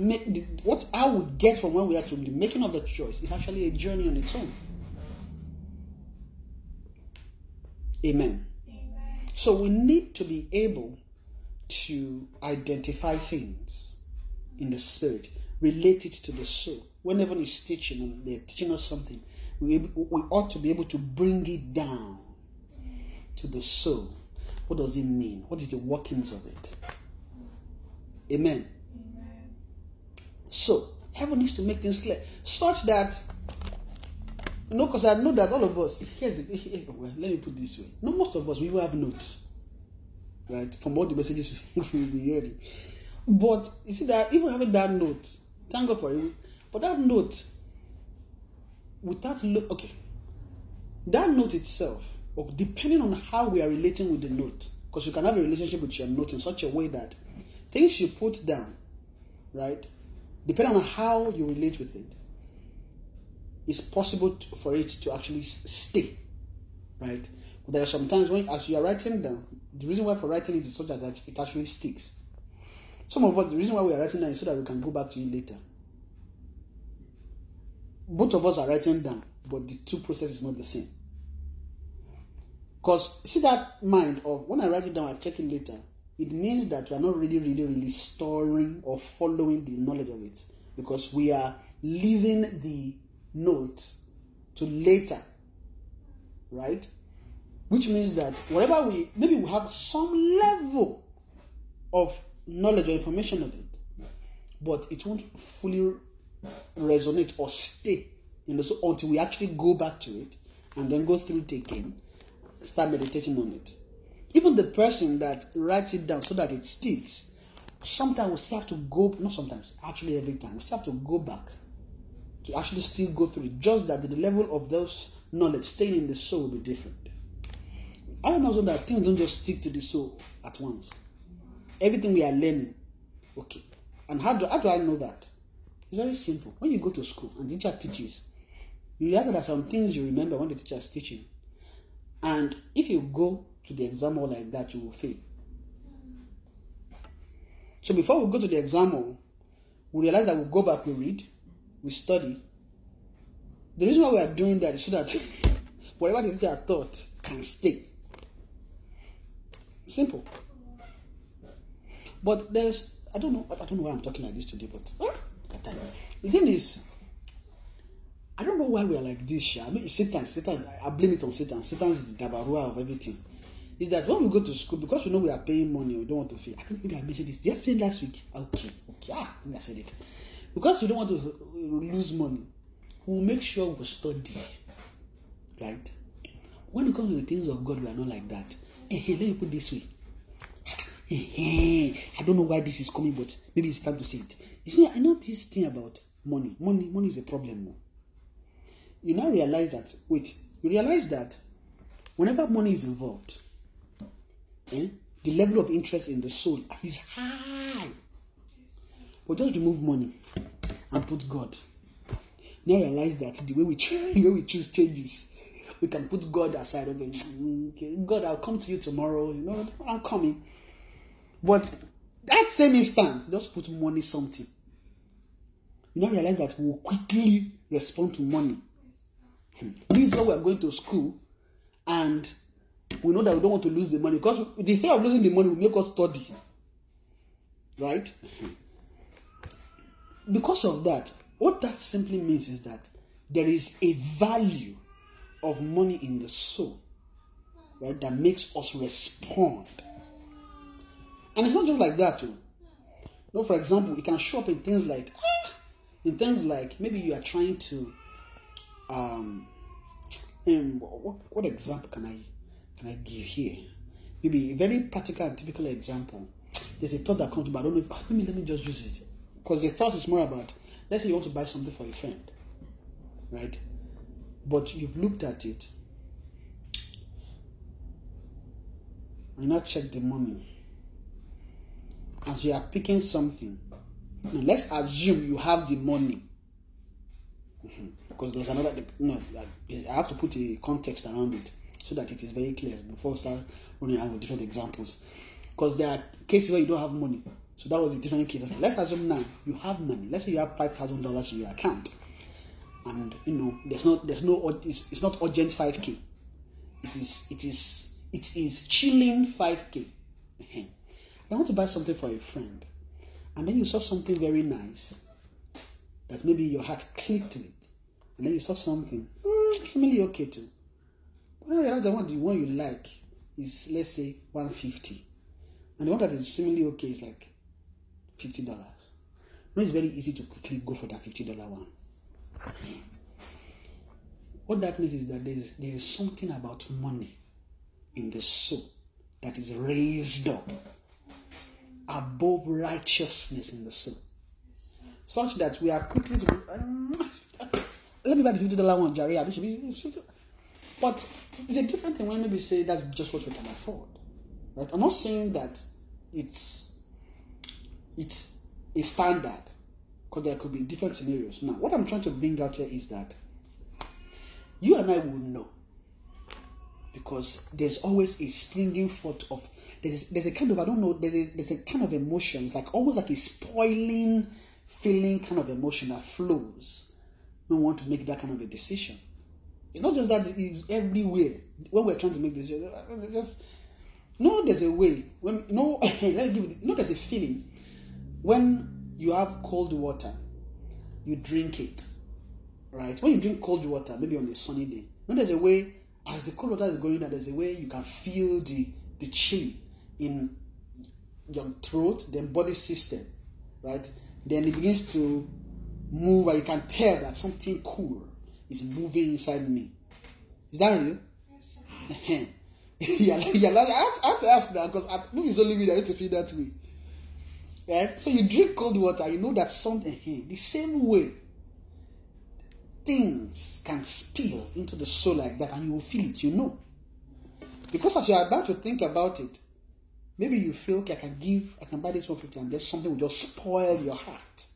what I would get from when we are to the making of the choice is actually a journey on its own. Amen. So we need to be able to identify things in the spirit, relate it to the soul. Whenever he's teaching and they're teaching us something, we, we ought to be able to bring it down to the soul. What does it mean? What is the workings of it? Amen. So, heaven needs to make things clear, such that no, because I know that all of us. Here's, here's well, let me put this way. No, most of us we will have notes, right, from all the messages we've been hearing. But you see that even having that note, thank God for it. But that note, without look, okay, that note itself, depending on how we are relating with the note, because you can have a relationship with your note in such a way that things you put down, right, depending on how you relate with it, it's possible to, for it to actually stay, right? But there are some times when, as you are writing down, the reason why for writing it is so that it actually sticks. Some of us, the reason why we are writing down is so that we can go back to it later. Both of us are writing down, but the two processes is not the same. Because see that mind of when I write it down, I check it later. It means that we are not really, really, really storing or following the knowledge of it, because we are leaving the note to later, right? Which means that whatever we maybe we have some level of knowledge or information of it, but it won't fully resonate or stay in the soul until we actually go back to it and then go through it again, start meditating on it. Even the person that writes it down so that it sticks, sometimes we still have to go, not sometimes, actually every time, we still have to go back to actually still go through it. Just that the level of those knowledge staying in the soul will be different. I don't know that things don't just stick to the soul at once. Everything we are learning, okay. And how do, how do I know that? It's very simple. When you go to school and the teacher teaches, you realize that some things you remember when the teacher is teaching. And if you go to the exam hall like that, you will fail. So before we go to the exam hall, we realize that we go back, we read, we study. The reason why we are doing that is so that whatever the teacher taught can stay. Simple. But there's I don't know I don't know why I'm talking like this today, but the thing is I don't know why we are like this. I mean, Satan, Satan, I blame it on Satan. Satan is the gabarua of everything. Is that when we go to school, because we know we are paying money, we don't want to pay. I think maybe I mentioned this. I explain last week? Okay, okay, ah, maybe I said it. Because we don't want to lose money, we will make sure we study. Right? When it comes to the things of God, we are not like that. Hey, let me put this way. Hey, I don't know why this is coming, but maybe it's time to say it. You see, I know this thing about money. Money, money is a problem. You now realize that, wait, you realize that whenever money is involved, eh, the level of interest in the soul is high. But just remove money and put God. Now realize that the way we choose, the way we choose changes. We can put God aside. Okay, okay, God, I'll come to you tomorrow. You know, I'm coming. But that same instant, just put money something. You now realize that we'll quickly respond to money. Hmm. This is we are going to school and we know that we don't want to lose the money because the fear of losing the money will make us study. Right? Hmm. Because of that, what that simply means is that there is a value of money in the soul, right, that makes us respond. And it's not just like that, too. Know, for example, it can show up in things like, ah, in things like maybe you are trying to, um, um what, what example can I can I give here? Maybe a very practical and typical example. There's a thought that comes to me. I don't know if let me let me just use it because the thought is more about let's say you want to buy something for a friend, right? But you've looked at it. You now check the money. As you are picking something, now let's assume you have the money. Mm-hmm. Because there's another, no, I have to put a context around it so that it is very clear before we start running out with different examples. Because there are cases where you don't have money. So that was a different case. Okay, let's assume now you have money. Let's say you have five thousand dollars in your account, and you know there's not there's no it's, it's not urgent five k. It is it is it is chilling five k. I want to buy something for a friend, and then you saw something very nice that maybe your heart clicked with, and then you saw something mm, seemingly okay too. When you realize the one the one you like is let's say one fifty, and the one that is seemingly okay is like fifty dollars. Know, it's very easy to quickly go for that fifty dollar one. What that means is that there is, there is something about money in the soul that is raised up above righteousness in the soul, such that we are quickly to. Let me buy the fifty dollar one, Jerry. It's 50 But it's a different thing when maybe say that's just what we can afford, right? I'm not saying that it's it's a standard because there could be different scenarios. Now, what I'm trying to bring out here is that you and I will know because there's always a springing forth of there's there's a kind of I don't know there's a there's a kind of emotion it's like almost like a spoiling feeling kind of emotion that flows when we want to make that kind of a decision. It's not just that it's everywhere when we're trying to make decisions. Just no, there's a way. When no, let me give you. No, there's a feeling when you have cold water, you drink it, right? When you drink cold water, maybe on a sunny day, no, there's a way as the cold water is going down, there's a way you can feel the the chill in your throat, then body system, right? Then it begins to move, and you can tell that something cool is moving inside me. Is that real? yeah, yeah, like, I, have, I have to ask that because maybe it's only me that used to feel that way. Right? So you drink cold water, you know that something here, the same way things can spill into the soul like that, and you will feel it, you know. Because as you're about to think about it, maybe you feel okay, I can give, I can buy this 150, and then something will just spoil your heart.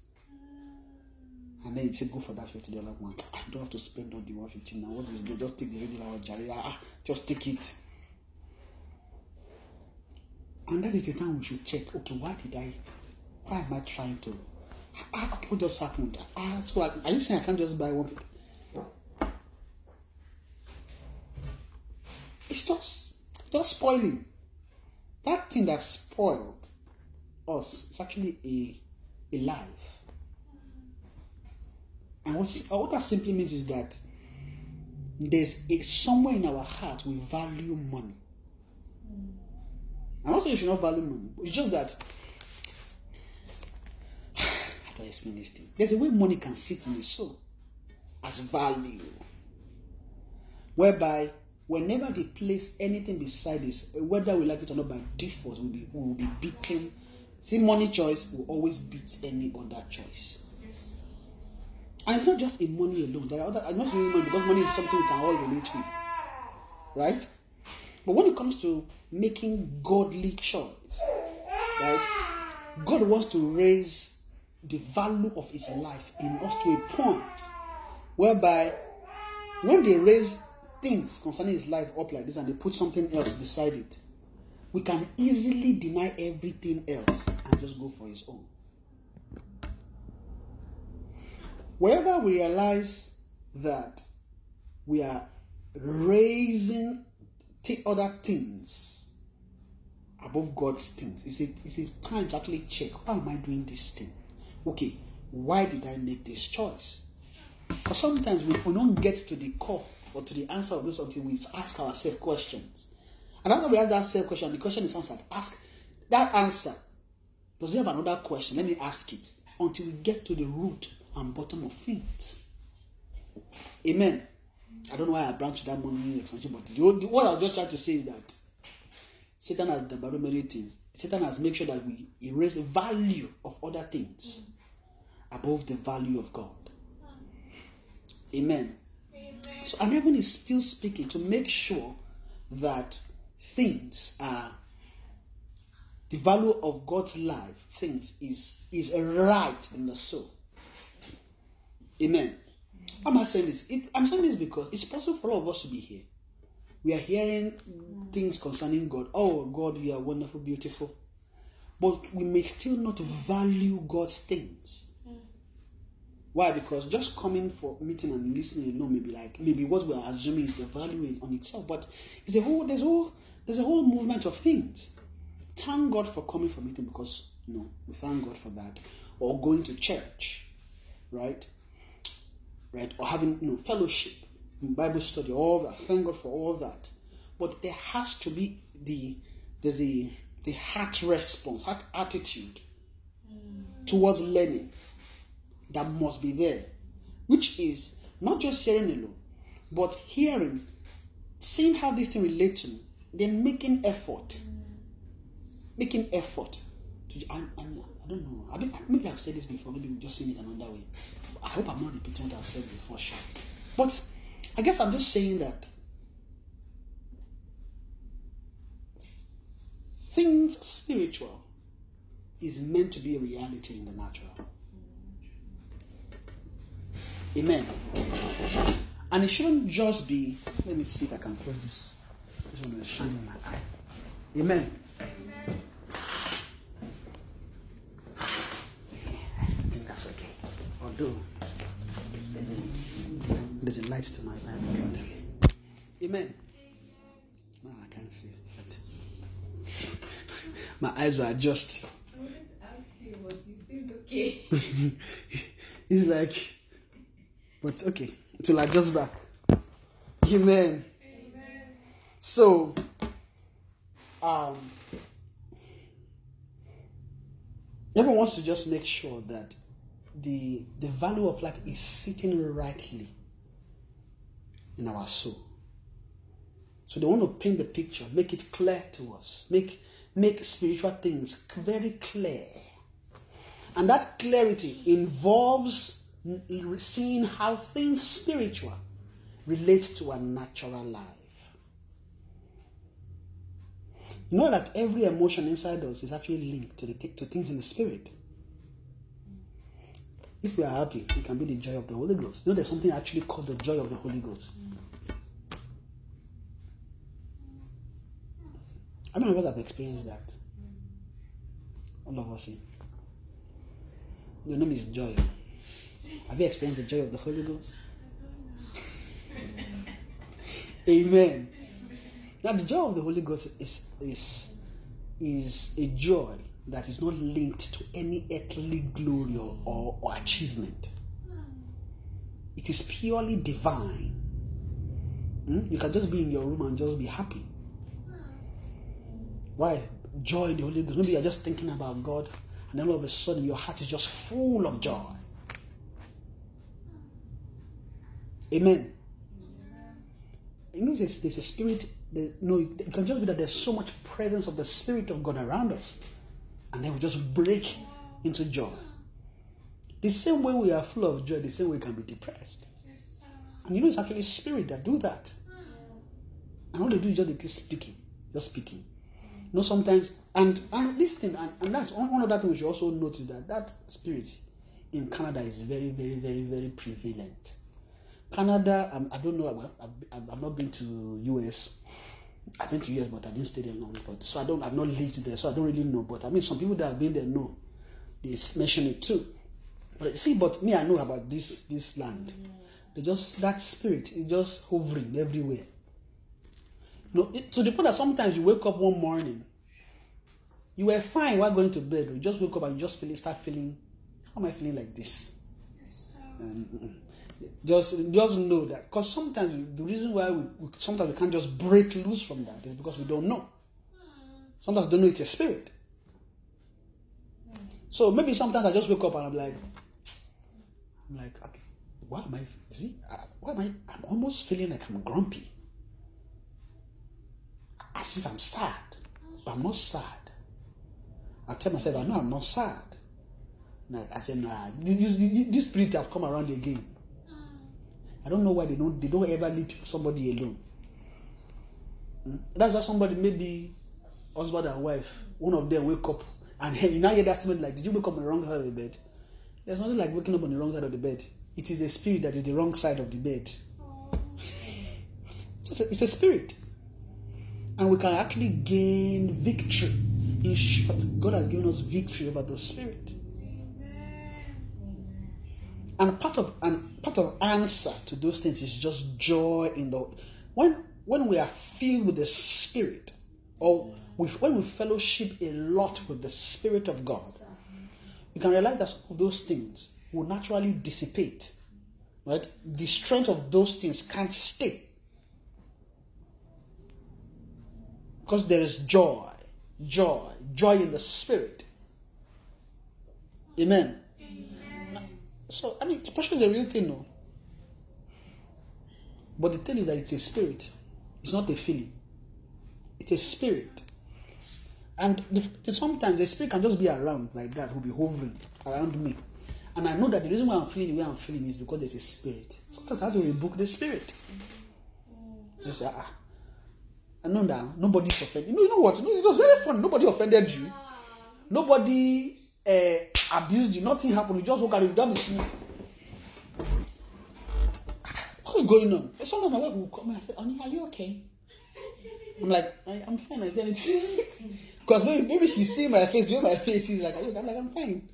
And then you say, go for that fifty dollar one. I don't have to spend on the one fifty now. What is it? Just take the regular one, Jerry. Ah, just take it. And that is the time we should check. Okay, why did I? Why am I trying to? Okay, what just happened? Ah, so I, are you saying I can't just buy one? It's just just spoiling. That thing that spoiled us is actually a a life. And what that simply means is that there's a, somewhere in our heart we value money. I'm not saying you should not value money. It's just that thing? There's a way money can sit in the soul as value. Whereby whenever they place anything beside this, whether we like it or not by default, we'll be, we'll be beating. See, money choice will always beat any other choice. And it's not just in money alone. There are other. I'm not using money because money is something we can all relate with, right? But when it comes to making godly choice, right? God wants to raise the value of His life in us to a point whereby when they raise things concerning His life up like this and they put something else beside it, we can easily deny everything else and just go for His own. Wherever we realize that we are raising t- other things above God's things, it's a, it's a time to actually check why am I doing this thing? Okay, why did I make this choice? Because sometimes we, don't get to the core or to the answer of this until we ask ourselves questions. And after we ask that same question, the question is answered. Ask that answer. Does it have another question? Let me ask it until we get to the root and bottom of things. Amen. I don't know why I branched that money expansion, but the, the, what I was just trying to say is that Satan has done many things. Satan has made sure that we erase the value of other things above the value of God. Amen. Amen. So, and heaven is still speaking to make sure that things are the value of God's life, things is is right in the soul. Amen. Am I saying this? It, I'm saying this because it's possible for all of us to be here. We are hearing things concerning God. Oh, God, you are wonderful, beautiful. But we may still not value God's things. Why? Because just coming for meeting and listening alone may be like maybe what we are assuming is the value on itself. But it's a whole there's a whole there's a whole movement of things. Thank God for coming for meeting because you know we thank God for that. Or going to church, right? right? Or having you know, fellowship, Bible study, all that. Thank God for all that. But there has to be the there's the the heart response, heart attitude towards learning that must be there, which is not just hearing alone, but hearing, seeing how this thing relates to me, then making effort, making effort. To, I, I, I don't know. I mean, maybe I've said this before. Maybe we've just seen it another way. I hope I'm not repeating what I've said before, sure. But I guess I'm just saying that things spiritual is meant to be a reality in the natural. Amen. And it shouldn't just be, let me see if I can close this. This one is shining in my eye. Amen. I think that's okay. Although there's a, there's a light to my Bible. but- Amen. No, I can't see. But my eyes were just. I wanted to ask you, but you seemed okay. it's like, but okay, to like just back. Amen. Amen. So, um, everyone wants to just make sure that the the value of life is sitting rightly in our soul. So they want to paint the picture, make it clear to us, make make spiritual things very clear. And that clarity involves seeing how things spiritual relate to a natural life. You know that every emotion inside us is actually linked to, the, to things in the spirit. If we are happy, it can be the joy of the Holy Ghost. You know, there's something actually called the joy of the Holy Ghost. How many of us have experienced that? All of us. Your name is Joy. Have you experienced the joy of the Holy Ghost? Amen. Now, the joy of the Holy Ghost is, is, is a joy that is not linked to any earthly glory or, or, or achievement. It is purely divine. Hmm? You can just be in your room and just be happy. Why? Joy in the Holy Ghost. Maybe you're just thinking about God, and then all of a sudden your heart is just full of joy. Amen. You know, there's, there's a spirit. That, no, it can just be that there's so much presence of the Spirit of God around us, and then we just break into joy. The same way we are full of joy, the same way we can be depressed. And you know, it's actually spirit that do that. And all they do is just keep speaking, just speaking. You know, sometimes, and and this thing, and, and that's one, one of that things we should also notice that that spirit in Canada is very, very, very, very prevalent. Canada, um, I don't know, I've, I've, I've not been to US. I've been to US, but I didn't stay there long. But so I don't, I've not lived there, so I don't really know. But I mean, some people that have been there know. They mention it too. But you see, but me, I know about this this land. They just that spirit is just hovering everywhere. No, it, to the point that sometimes you wake up one morning, you were fine while going to bed. You just wake up and you just feel start feeling, how am I feeling like this? And, mm, just just know that because sometimes the reason why we, we sometimes we can't just break loose from that is because we don't know. Sometimes we don't know it's a spirit. So maybe sometimes I just wake up and I'm like, I'm like, okay, why am I? See, uh, why am I? I'm almost feeling like I'm grumpy, as if I'm sad, but I'm not sad. I tell myself, I know I'm not sad. Like I said, nah, this, this spirit have come around again. I don't know why they don't they don't ever leave somebody alone. Mm. That's why somebody maybe husband and wife, one of them wake up and you now hear that statement like, Did you wake up on the wrong side of the bed? There's nothing like waking up on the wrong side of the bed. It is a spirit that is the wrong side of the bed. It's, a, it's a spirit. And we can actually gain victory. In short, God has given us victory over the spirit. And part of and of answer to those things is just joy in the when when we are filled with the spirit, or with, when we fellowship a lot with the spirit of God, you can realize that some of those things will naturally dissipate. Right? The strength of those things can't stay. Because there is joy, joy, joy in the spirit. Amen. So I mean depression is a real thing, no. But the thing is that it's a spirit. It's not a feeling. It's a spirit. And the, the- sometimes the spirit can just be around like that, will be hovering around me. And I know that the reason why I'm feeling the way I'm feeling is because there's a spirit. Sometimes I have to rebuke the spirit. You say, ah, I know that nobody's offended. You know, you know what? You know, it was very funny. Nobody offended you. Nobody uh, abused you. Nothing happened. You just woke up. And you don't What's going on? Sometimes my wife will come and say, Honey, are you okay? I'm like, I, I'm fine. Is there anything? Because maybe, maybe she see my face, the way my face is like? I'm like, I'm fine.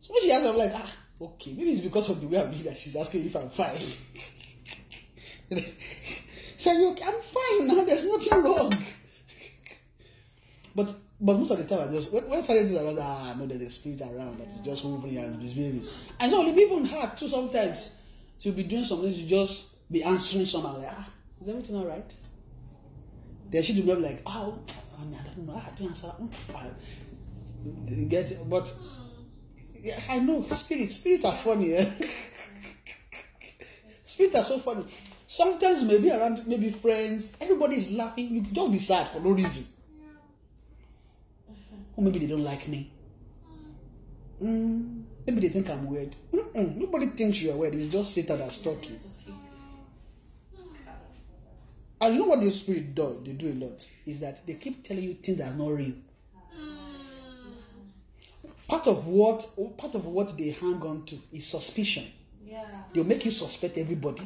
So when she asks I'm like, ah, okay. Maybe it's because of the way I'm doing that she's asking if I'm fine. Say, you? I'm fine now. There's nothing wrong. But but most of the time, I just when, when I started this, I was ah no, there's a spirit around that is just hovering and misbehaving. And so even hard too sometimes. So you'll be doing something, you just be answering someone like ah, is everything all right? Then she will be like, oh, I don't know, I don't answer. Mm, I- get it? But yeah, I know spirits. Spirits are funny. Eh? spirits are so funny. Sometimes maybe around maybe friends, everybody is laughing. You just be sad for no reason. Or maybe they don't like me. Mm, maybe they think I'm weird. Mm-mm, nobody thinks you are weird. It's just Satan that's talking. And you know what the spirit does? They do a lot. Is that they keep telling you things that's not real. Part of what part of what they hang on to is suspicion. Yeah. They'll make you suspect everybody.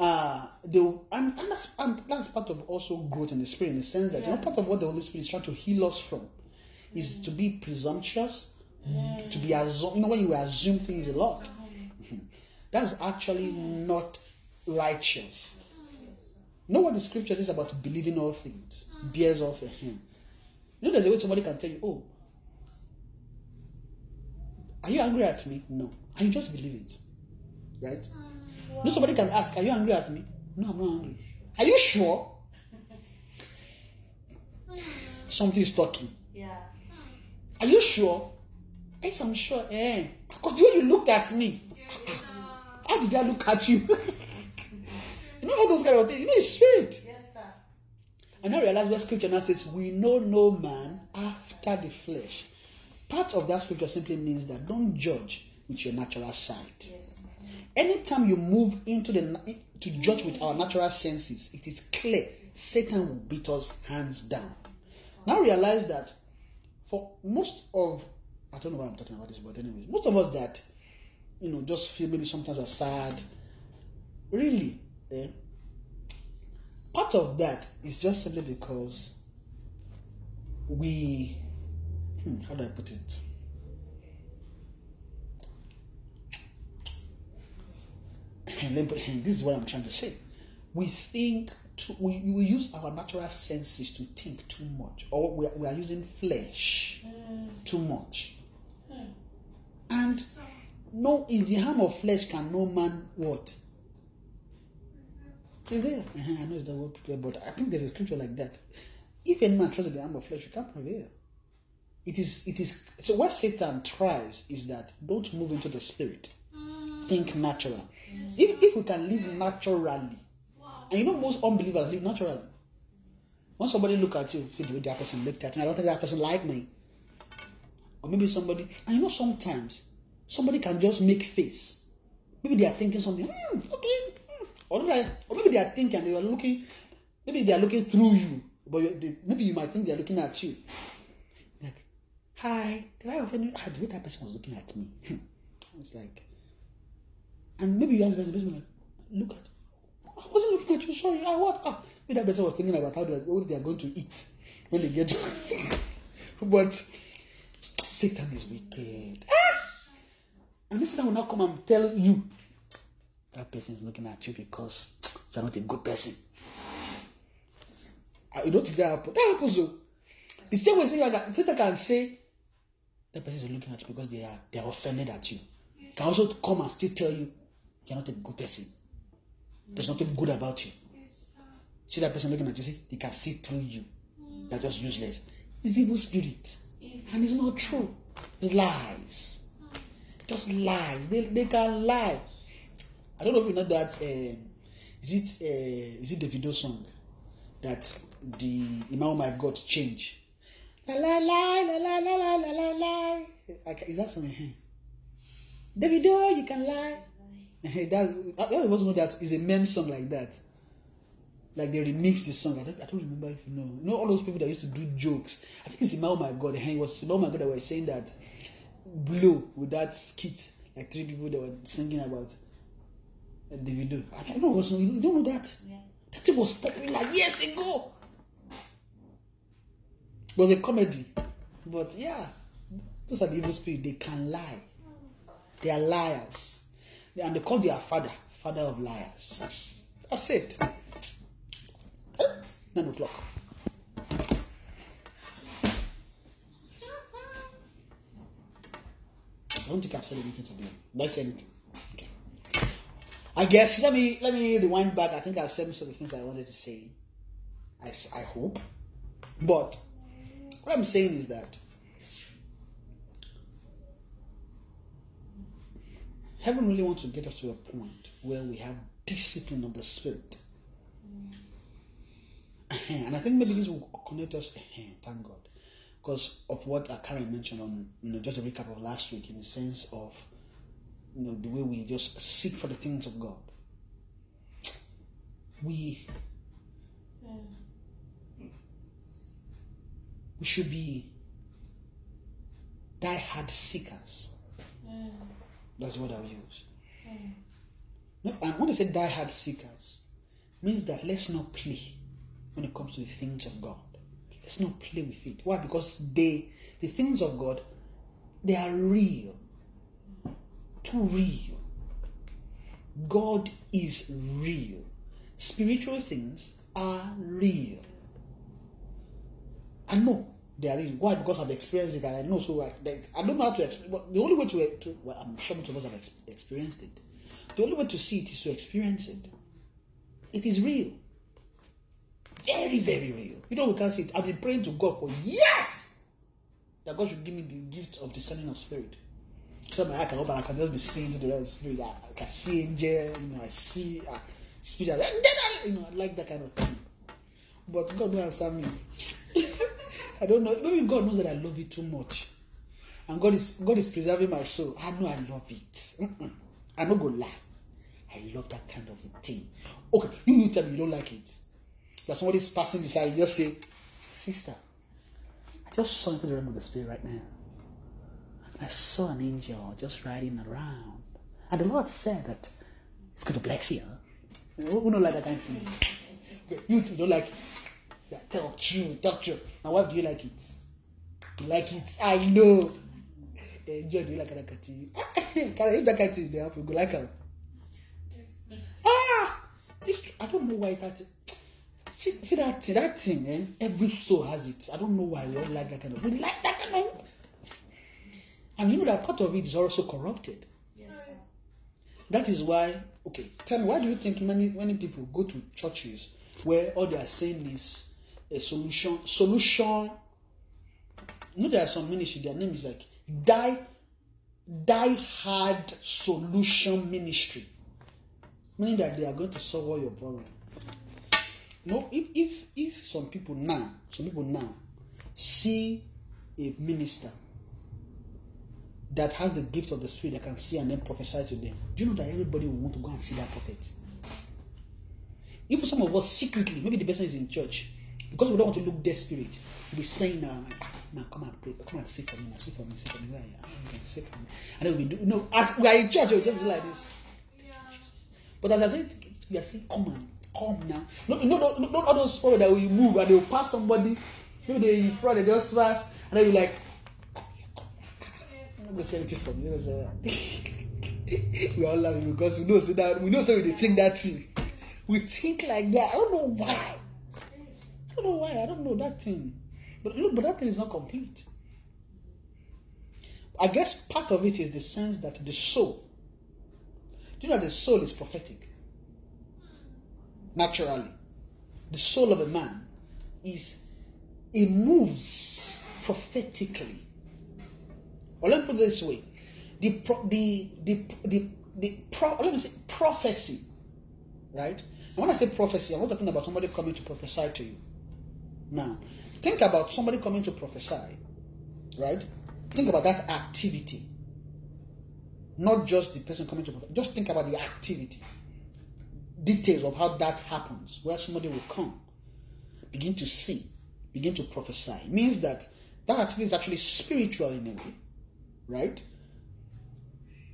Uh, they'll, and, and, that's, and that's part of also growth in the spirit in the sense that you know part of what the Holy Spirit is trying to heal us from is mm. to be presumptuous, to be assume. You know when you assume things a lot, uh-huh. that's actually not righteous. Know what the scripture says about believing all things, bears all things. You know, there's a way somebody can tell you, "Oh, are you angry at me?" No, and you just believe it, right? Uh-huh. Know, somebody can ask, "Are you angry at me?" No, I'm not angry. Are you sure? Something is talking. Yeah. Are you sure? Yes, I'm sure. Eh? Because the way you looked at me, yeah. how did I look at you? you know all those kind of things. You know, it's spirit. Yes, sir. And I realize where scripture now says, We know no man after the flesh. Part of that scripture simply means that don't judge with your natural sight. Yes. Anytime you move into the to judge with our natural senses, it is clear Satan will beat us hands down. Now realize that for most of I don't know why I'm talking about this, but anyways, most of us that you know just feel maybe sometimes we're sad. Really, eh, part of that is just simply because we hmm, how do I put it? And then, and this is what I'm trying to say. We think too, we, we use our natural senses to think too much, or we are, we are using flesh mm. too much. Hmm. And no, in the harm of flesh can no man what prevail. Uh-huh, I know it's the word prevail, but I think there's a scripture like that. If any man trusts in the arm of flesh, you can't prevail. It is, it is. So what Satan tries is that don't move into the spirit. Mm. Think natural. If if we can live naturally, and you know most unbelievers live naturally. When somebody look at you, see the way that person looked at me, I don't think that person like me. Or maybe somebody, and you know sometimes somebody can just make face. Maybe they are thinking something. "Hmm, okay. hmm." Or like, or maybe they are thinking they are looking. Maybe they are looking through you, but they, maybe you might think they are looking at you. Like, hi, did I offend you? Ah, the way that person was looking at me. it's like, and maybe you ask the person, like, look at, I wasn't looking at you, sorry, I what? Ah, maybe that person was thinking about how they, what they are going to eat when they get but Satan is wicked. Ah! And this Satan will not come and tell you that person is looking at you because you're not a good person. You don't think that happens? That happens, though. The same way Satan can say that person is looking at you because they are they are offended at you. Can also come and still tell you you're not a good person. There's nothing good about you. See that person looking at you, see, they can see through you. They're just useless. It's evil spirit. And it's not true. It's lies. Just lies. They, they can lie. I don't know if you know that. Um, is it uh, is it the Davido song that the Imam my God change? La la la la la la la la la la. Is that something? Davido, you can lie. That's, I always know that is a meme song like that. Like they remixed the song. I don't, I don't remember if you know. You know all those people that used to do jokes. I think it's Imam my God. It was Imam my God that were saying that blow with that skit. Like three people that were singing about uh, Davido. I don't know. what's- You don't know that? Yeah. That thing was popular years ago. It was a comedy. But yeah, those are the evil spirit. They can lie. They are liars. And they call their father, father of liars. That's it. Nine o'clock. I don't think I've said anything I say anything? Okay. I guess let me let me rewind back. I think I've said most of the things I wanted to say. I, I hope. But what I'm saying is that heaven really wants to get us to a point where we have discipline of the spirit. And I think maybe this will connect us. Thank God, because of what uh, Karen mentioned on you know just a recap of last week in the sense of you know the way we just seek for the things of God. We we should be die-hard seekers. That's what I'll use. No, and when I say die-hard seekers, means that let's not play when it comes to the things of God. Let's not play with it. Why? Because they, the things of God, they are real, too real. God is real. Spiritual things are real. I know they are. Why? Because I've experienced it and I know so I, that I don't know how to explain. The only way to, to well, I'm sure most of us have ex- experienced it. The only way to see it is to experience it. It is real. Very, very real. You know, we can't see it. I've been praying to God for years that God should give me the gift of discerning of spirit. So my eye can open, I can just be seeing to the rest of spirit. I, I can see angel, you know, I see uh, spirit. I- You know, I like that kind of thing. But God don't answer me. I don't know. Maybe God knows that I love it too much. And God is God is preserving my soul. I know I love it. Mm-mm. I no go lie. I love that kind of a thing. Okay, you, you tell me you don't like it. That somebody's passing beside you, just say, Sister, I just saw into the realm of the spirit right now. I saw an angel just riding around. And the Lord said that it's going to bless you. You don't like that kind of thing? You don't like it. Yeah, tell true, tell true. My wife, do you like it? You like it? I know. Enjoy, do you like that kind of thing? Carry kind of thing, they help you go like. Ah! This, I don't know why that. See, see that thing, that thing, eh? Every soul has it. I don't know why we all like that kind of. We like that kind of. And you know that part of it is also corrupted. Yes. That is why, okay, tell me, why do you think many many people go to churches where all they are saying is a solution, solution? Know, there are some ministry, their name is like die, die hard solution ministry, meaning that they are going to solve all your problem. No, if if if some people now, some people now see a minister that has the gift of the spirit that can see and then prophesy to them, do you know that everybody will want to go and see that prophet? Even some of us secretly, maybe the person is in church, because we don't want to look desperate, we'll be saying, now, now come and pray, come and sit for me, now sit for me, sit for me, where you? Ah, you can sit for me. And then we do, no, as we are in church, we'll just like this. But as I said, we are saying, come on, come now. No, no, no, no, not all those people that will move and they will pass somebody, maybe they in front, they just pass, and then you're like, I'm gonna say anything for. Because, uh, we all laughing because we know so that we know so we think that thing. We think like that. I don't know why. I don't know why. I don't know that thing. But look, but that thing is not complete. I guess part of it is the sense that the soul. Do you know the soul is prophetic? Naturally. The soul of a man is it moves prophetically. Or let me put it this way: the pro, the the the, the pro, let me say prophecy, right? And when I say prophecy, I'm not talking about somebody coming to prophesy to you. Now, think about somebody coming to prophesy, right? Think about that activity, not just the person coming to prophesy. Just think about the activity, details of how that happens, where somebody will come, begin to see, begin to prophesy. It means that that activity is actually spiritual in a way right?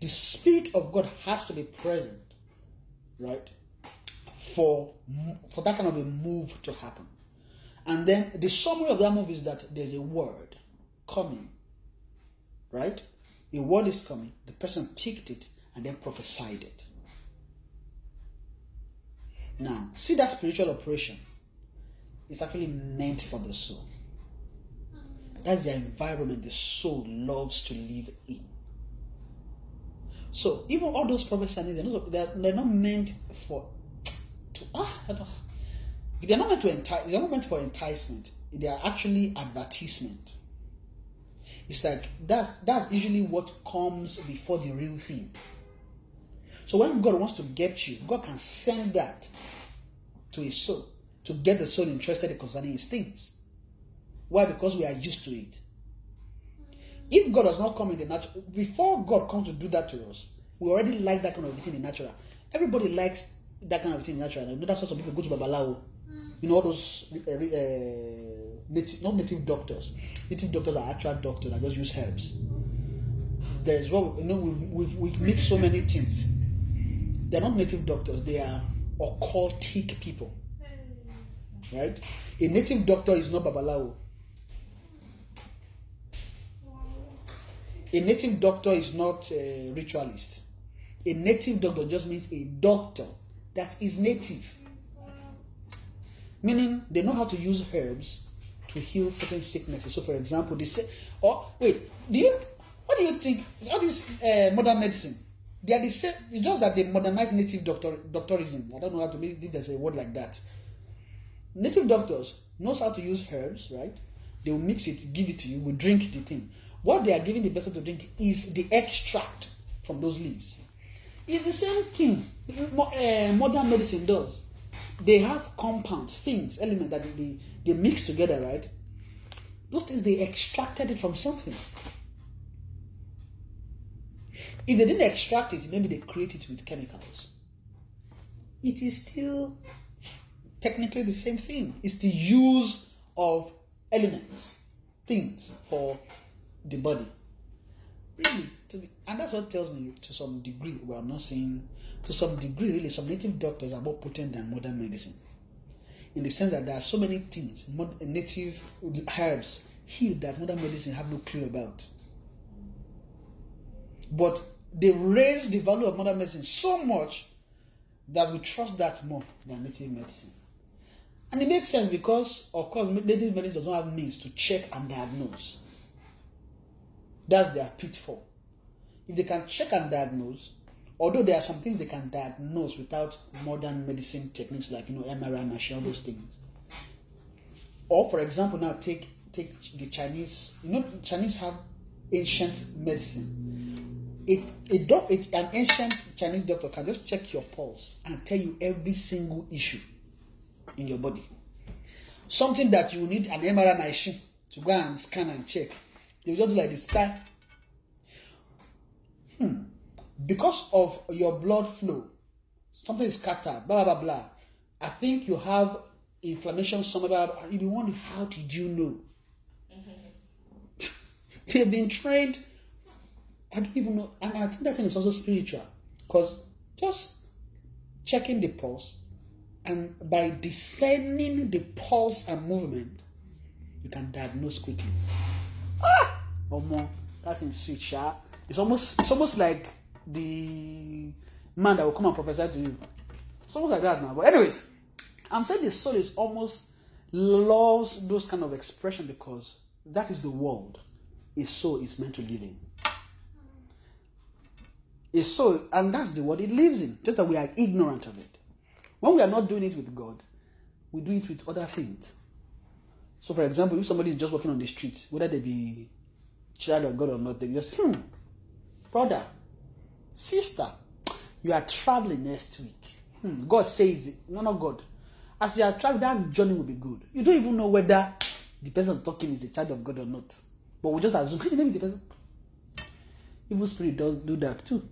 The Spirit of God has to be present, right? For for that kind of a move to happen. And then the summary of that move is that there's a word coming, right? A word is coming. The person picked it and then prophesied it. Now, see that spiritual operation is actually meant for the soul. That's the environment the soul loves to live in. So even all those prophecies, they're not, they're not meant for to ah. They're not meant to entice. They're not meant for enticement. They are actually advertisement. It's like that's that's usually what comes before the real thing. So when God wants to get you, God can send that to his soul to get the soul interested concerning his things. Why? Because we are used to it. If God does not come in the natural, before God comes to do that to us, we already like that kind of thing in the natural. Everybody likes that kind of thing in natural. I know that's why some people go to Babalawo. You know, those uh, uh, native, not native doctors. Native doctors are actual doctors that just use herbs. There is what you know. We've, we we so many things. They are not native doctors. They are occultic people. Right? A native doctor is not Babalawo. A native doctor is not a ritualist. A native doctor just means a doctor that is native. Meaning they know how to use herbs to heal certain sicknesses. So, for example, they say, "Oh, wait, do you, what do you think? All this uh, modern medicine, they are the same. It's just that they modernize native doctor doctorism. I don't know how to make there's a word like that. Native doctors knows how to use herbs, right? They will mix it, give it to you, will drink the thing. What they are giving the person to drink is the extract from those leaves. It's the same thing uh, modern medicine does. They have compounds, things, elements that they, they, mix together, right? Those things, they extracted it from something. If they didn't extract it, maybe they create it with chemicals. It is still technically the same thing. It's the use of elements, things for the body. Really, and that's what tells me to some degree. Well, I'm not saying to some degree, really, some native doctors are more potent than modern medicine. In the sense that there are so many things, native herbs heal that modern medicine have no clue about. But they raise the value of modern medicine so much that we trust that more than native medicine. And it makes sense because, of course, native medicine does not have means to check and diagnose. That's their pitfall. If they can check and diagnose, although there are some things they can diagnose without modern medicine techniques like you know MRI machine, those things. Or for example, now take take the Chinese. You know, Chinese have ancient medicine. It, a doc, it, an ancient Chinese doctor can just check your pulse and tell you every single issue in your body. Something that you need an MRI machine to go and scan and check. Will just like this. Blah. Hmm. Because of your blood flow, something is scattered, blah, blah, blah. I think you have inflammation somewhere. Blah, blah, blah. You be wondering, how did you know? They've been trained. I don't even know. And I think that thing is also spiritual. Because just checking the pulse, and by discerning the pulse and movement, you can diagnose quickly. Ah! Or more. That's in sweet sharp. It's almost it's almost like the man that will come and prophesy to you. Something like that now. But anyways, I'm saying the soul is almost loves those kind of expression because that is the world his soul is meant to live in. His soul, and that's the world it lives in. Just that we are ignorant of it. When we are not doing it with God, we do it with other things. So, for example, if somebody is just walking on the street, whether they be child of God or not, they just, hmm, brother, sister, you are traveling next week. Hmm, God says it. No, not God. As you are traveling, that journey will be good. You don't even know whether the person talking is a child of God or not. But we just assume, maybe the person. Evil spirit does do that too.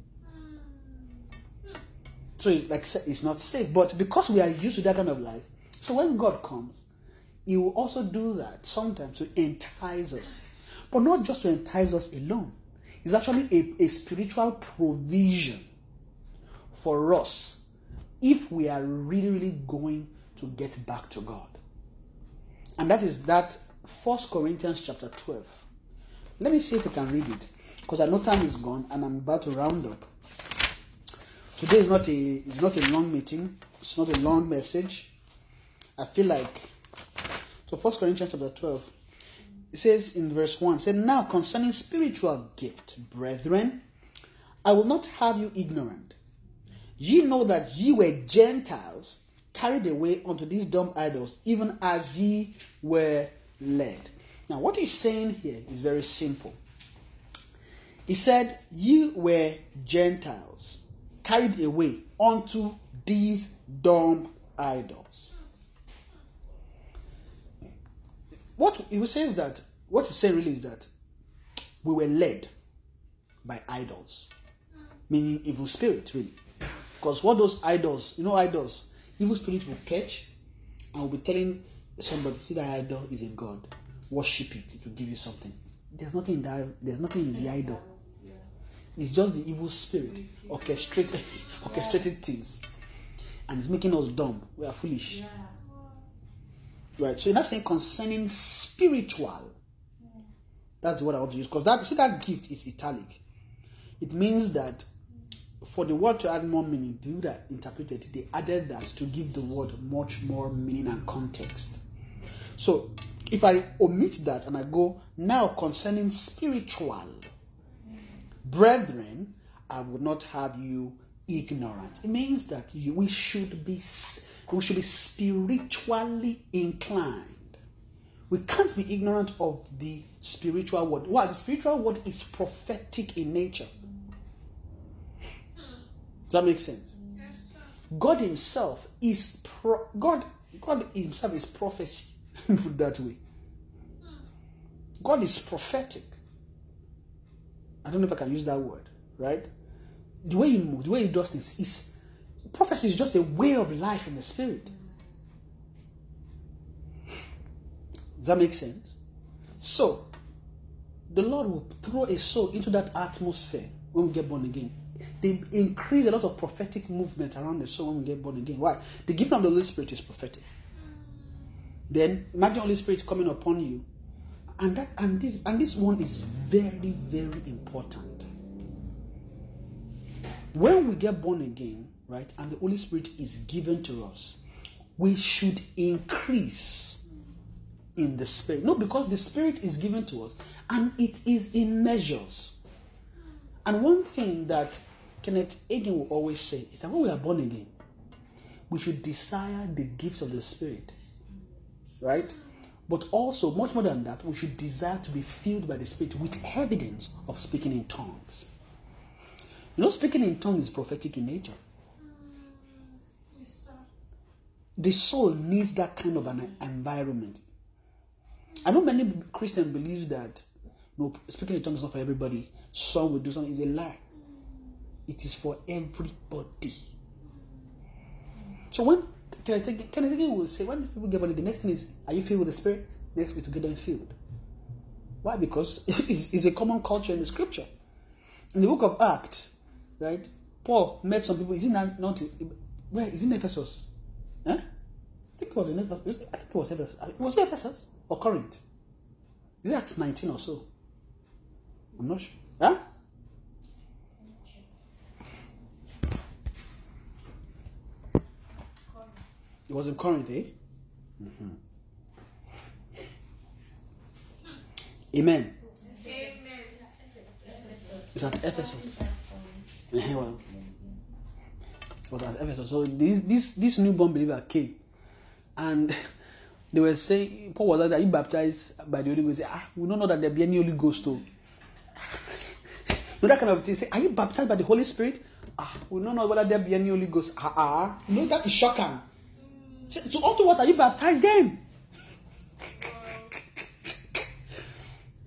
So it's like it's not safe. But because we are used to that kind of life, so when God comes, He will also do that sometimes to entice us. But not just to entice us alone. It's actually a, a spiritual provision for us if we are really, really going to get back to God. And that is that First Corinthians chapter 12. Let me see if I can read it. Because I know time is gone and I'm about to round up. Today is not a it's not a long meeting. It's not a long message. I feel like so First Corinthians chapter 12. It says in verse 1, said, Now concerning spiritual gift, brethren, I will not have you ignorant. Ye know that ye were Gentiles carried away unto these dumb idols, even as ye were led. Now, what he's saying here is very simple. He said, Ye were Gentiles, carried away unto these dumb idols. What he says that, what he's saying really is that we were led by idols, meaning evil spirit, really. Because what those idols, you know, idols, evil spirit will catch and will be telling somebody, see that idol is a god, worship it, it will give you something. There's nothing in that, there's nothing in the idol. It's just the evil spirit orchestrated, orchestrated things, and it's making us dumb. We are foolish. Right. So that's saying concerning spiritual. That's what I want to use because that see that gift is italic. It means that for the word to add more meaning, the that interpreted they added that to give the word much more meaning and context. So if I omit that and I go now concerning spiritual, brethren, I would not have you ignorant. It means that you, we should be we should be spiritually inclined. We can't be ignorant of the spiritual word. Why? The spiritual word is prophetic in nature. Does that make sense? God Himself is pro- God. God Himself is prophecy. Put that way. God is prophetic. I don't know if I can use that word, right? The way he moves, the way he does things is prophecy is just a way of life in the spirit. Does that make sense? So, the Lord will throw a soul into that atmosphere when we get born again. They increase a lot of prophetic movement around the soul when we get born again. Why? The gift of the Holy Spirit is prophetic. Then imagine Holy Spirit coming upon you, and that and this and this one is very very important. When we get born again, right, and the Holy Spirit is given to us, we should increase in the spirit. No, because the spirit is given to us and it is in measures. And one thing that Kenneth Hagin will always say is that when we are born again, we should desire the gift of the spirit. Right? But also, much more than that, we should desire to be filled by the spirit with evidence of speaking in tongues. You know, speaking in tongues is prophetic in nature. The soul needs that kind of an environment. I know many Christians believe that no, speaking in tongues is not for everybody. Some will do something. It's a lie. It is for everybody. So when can I take can I take will say when people get born, the next thing is are you filled with the spirit? Next is to get them filled. Why? Because it's, it's a common culture in the scripture. In the book of Acts, right? Paul met some people. Is it not, not where is it in Ephesus? Huh? I think it was in Ephesus. I think it was Ephesus. Was it Ephesus or Corinth? Is it Acts 19 or so? I'm not sure. Huh? It was in Corinth, eh? Mhm. Amen. It's at Ephesus. Eh, well, was at Ephesus. So this this this newborn believer came, and they were saying, Paul was like, "Are you baptized by the Holy Ghost?" He ah, we don't know that there be any Holy Ghost. Too. know that kind of thing. Say, are you baptized by the Holy Spirit? Ah, we don't know whether there be any Holy Ghost. Ah, ah. Know that is shocking. Say, so unto what are you baptized then?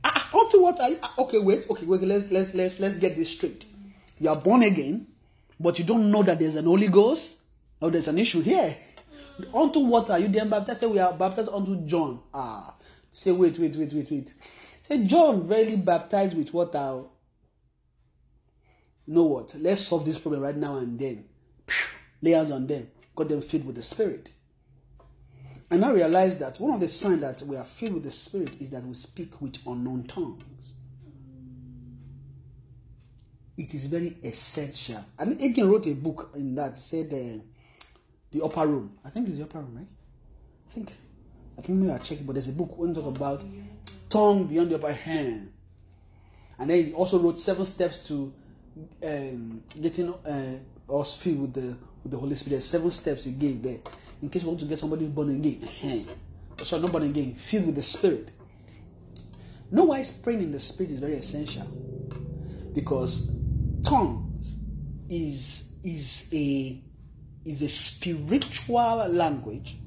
Ah, unto what are you? ah, okay, wait. Okay, wait. Let's let's let's let's get this straight. You are born again, but you don't know that there's an Holy Ghost. Oh, there's an issue here. Unto what are you then baptized? Say we are baptized unto John. Ah, say wait, wait, wait, wait, wait. Say John really baptized with water. You know what? Let's solve this problem right now and then. Lay hands on them. Got them filled with the Spirit. And I realized that one of the signs that we are filled with the Spirit is that we speak with unknown tongues. It is very essential. And Hagin wrote a book in that said uh, the upper room. I think it's the upper room, right? I think. I think maybe I check it, but there's a book when talk about tongue beyond the upper hand. And then he also wrote seven steps to um, getting uh, us filled with the with the Holy Spirit. Seven steps he gave there. in case you want to get somebody born again. Sorry, not born again, filled with the Spirit. know why praying in the Spirit is very essential? Because tongues is is a is a spiritual language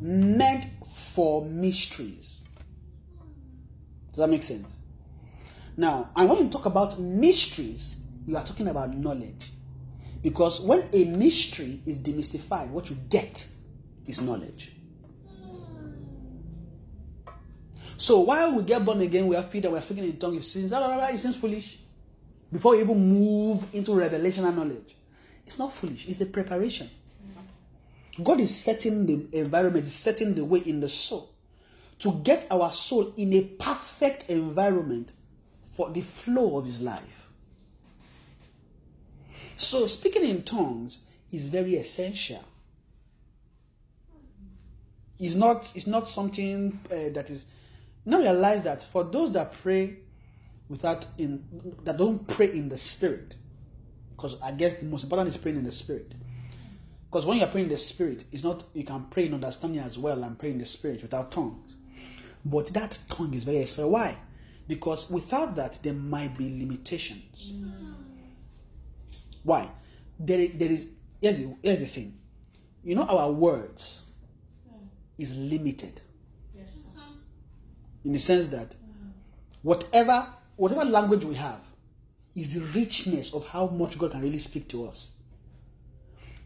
meant for mysteries. Does that make sense? Now, and when you talk about mysteries, you are talking about knowledge. Because when a mystery is demystified, what you get is knowledge. So while we get born again, we are filled and we are speaking in tongues, it seems, ah, it seems foolish. Before we even move into revelation and knowledge, it's not foolish, it's a preparation. God is setting the environment, is setting the way in the soul to get our soul in a perfect environment for the flow of His life. So, speaking in tongues is very essential. It's not, it's not something uh, that is. Now realize that for those that pray without in that don't pray in the spirit, because I guess the most important is praying in the spirit. Because when you're praying in the spirit, it's not you can pray in understanding as well and pray in the spirit without tongues. But that tongue is very essential. Why? Because without that, there might be limitations. Mm. Why? There, there is here's the, here's the thing. You know, our words is limited. Yes. In the sense that whatever whatever language we have is the richness of how much God can really speak to us.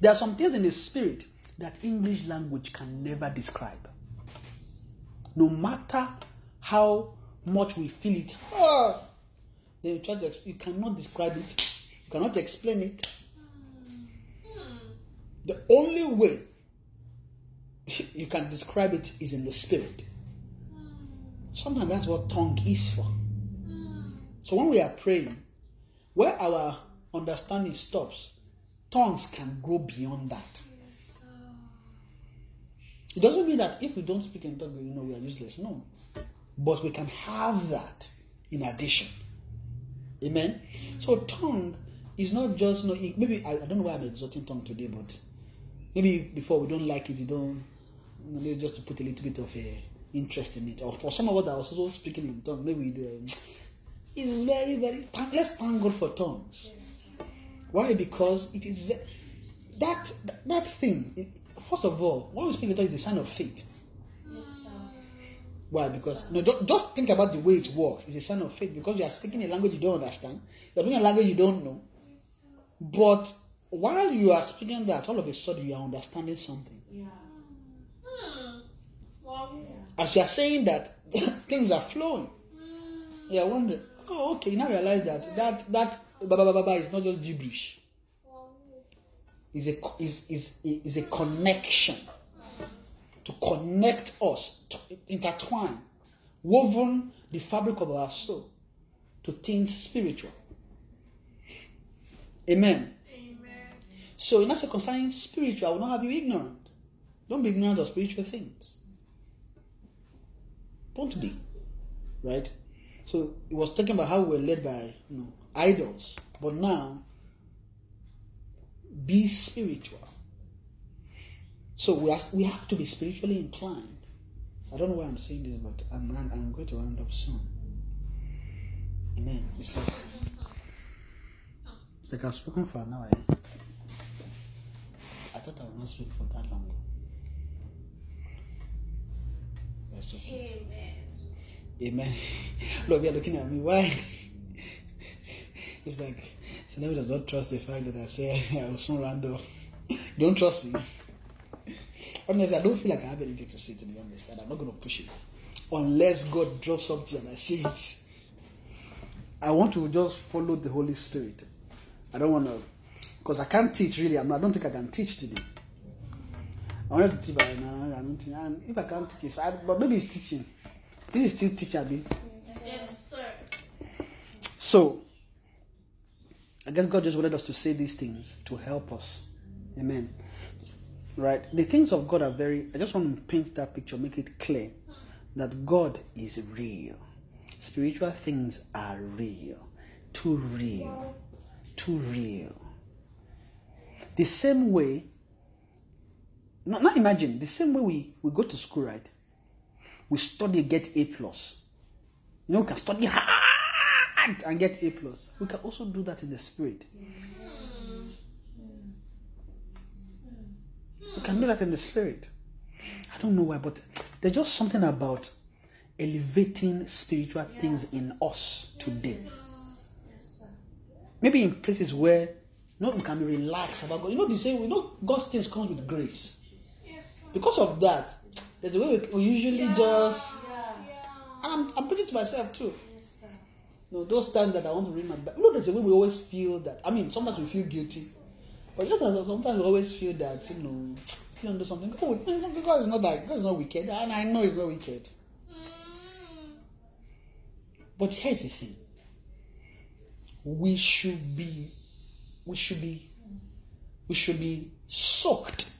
There are some things in the spirit that English language can never describe. No matter how much we feel it, oh, then you try to you cannot describe it, you cannot explain it. The only way you can describe it is in the spirit. Sometimes that's what tongue is for. So when we are praying, where our understanding stops, tongues can go beyond that. It doesn't mean that if we don't speak in tongues, you know, we are useless. No. But we can have that in addition. Amen. So tongue is not just you no. Maybe I, I don't know why I'm exhorting tongue today, but maybe before we don't like it, you don't. Maybe just to put a little bit of a interest in it, or for some of us that are also speaking in tongue, maybe we do. um, it's very very. Let's thank God for tongues. Why? Because it is very, that that thing. First of all, when we speak in tongues, is a sign of faith. Why? Because no, just, just think about the way it works. It's a sign of faith because you are speaking a language you don't understand. You're speaking a language you don't know. But while you are speaking that, all of a sudden you are understanding something. Yeah. Hmm. Well, As you are saying that, things are flowing. Yeah, I wonder. Oh, okay. You now realize that that that baba baba is not just gibberish. Is a is is is a connection to connect us, to intertwine, woven the fabric of our soul to things spiritual. Amen. Amen. So, in answer concerning spiritual, I will not have you ignorant. Don't be ignorant of spiritual things. Don't be. Right? So, it was talking about how we were led by you know, idols. But now, be spiritual. So we have, we have to be spiritually inclined. I don't know why I'm saying this, but I'm, I'm going to round up soon. Amen. It's like, it's like I've spoken for an hour. Eh? I thought I would not speak for that long. Amen. Amen. Lord, you're looking at me. Why? it's like, Celebrity does not trust the fact that I say I will soon up. Don't trust me. Honestly, I don't feel like I have anything to say to be honest, and I'm not going to push it unless God drops something and I see it. I want to just follow the Holy Spirit. I don't want to, because I can't teach really. I'm I don't think I can teach today. I wanted to teach, but I don't think, and if I can't teach, I, but maybe it's teaching. This is still Abi. Yes, sir. So, I guess God just wanted us to say these things to help us. Amen. Right? The things of God are very, I just want to paint that picture, make it clear that God is real. Spiritual things are real. Too real. Too real. The same way Now, now imagine the same way we, we go to school, right? We study, get A plus. You know, we can study hard and get A plus. We can also do that in the spirit. We can do that in the spirit. I don't know why, but there's just something about elevating spiritual things in us today. Maybe in places where you know, we can be relaxed about God. You know, they say, you know, God's things comes with grace. Because of that, there's a way we, we usually just. And I'm, I'm preaching to myself too. You know, those times that I want to read my Bible. You know, there's a way we always feel that. I mean, sometimes we feel guilty. But just as sometimes we always feel that, you know, if you don't do something, oh, God is not that, God is not wicked. And I know He's not wicked. Mm. But here's the thing. We should be, we should be, we should be soaked,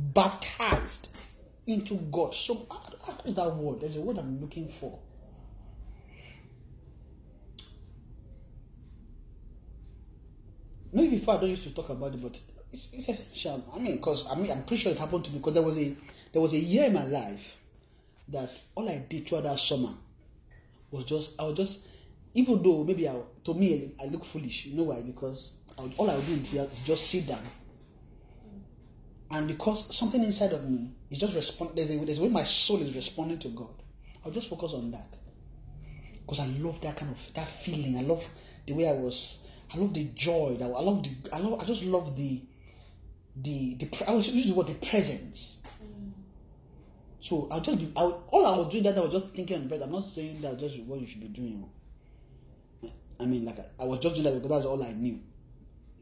baptized into God. So, what is that word? There's a word I'm looking for. Maybe before I don't used to talk about it, but it's, it's essential. I mean, because I mean, I'm pretty sure it happened to me because there was a there was a year in my life that all I did throughout that summer was just I was just even though maybe I, to me I look foolish. You know why? Because I would, all I would do is just- just sit down, and because something inside of me is just respond. There's there's a way my soul is responding to God. I'll just focus on that because I love that kind of that feeling. I love the way I was. I love the joy. That I love the. I love. I just love the. The the. I was using the word the presence. So I'll just. I all I was doing that I was just thinking on bread. I'm not saying that just what you should be doing. I mean, like I, I was just doing that because that's all I knew.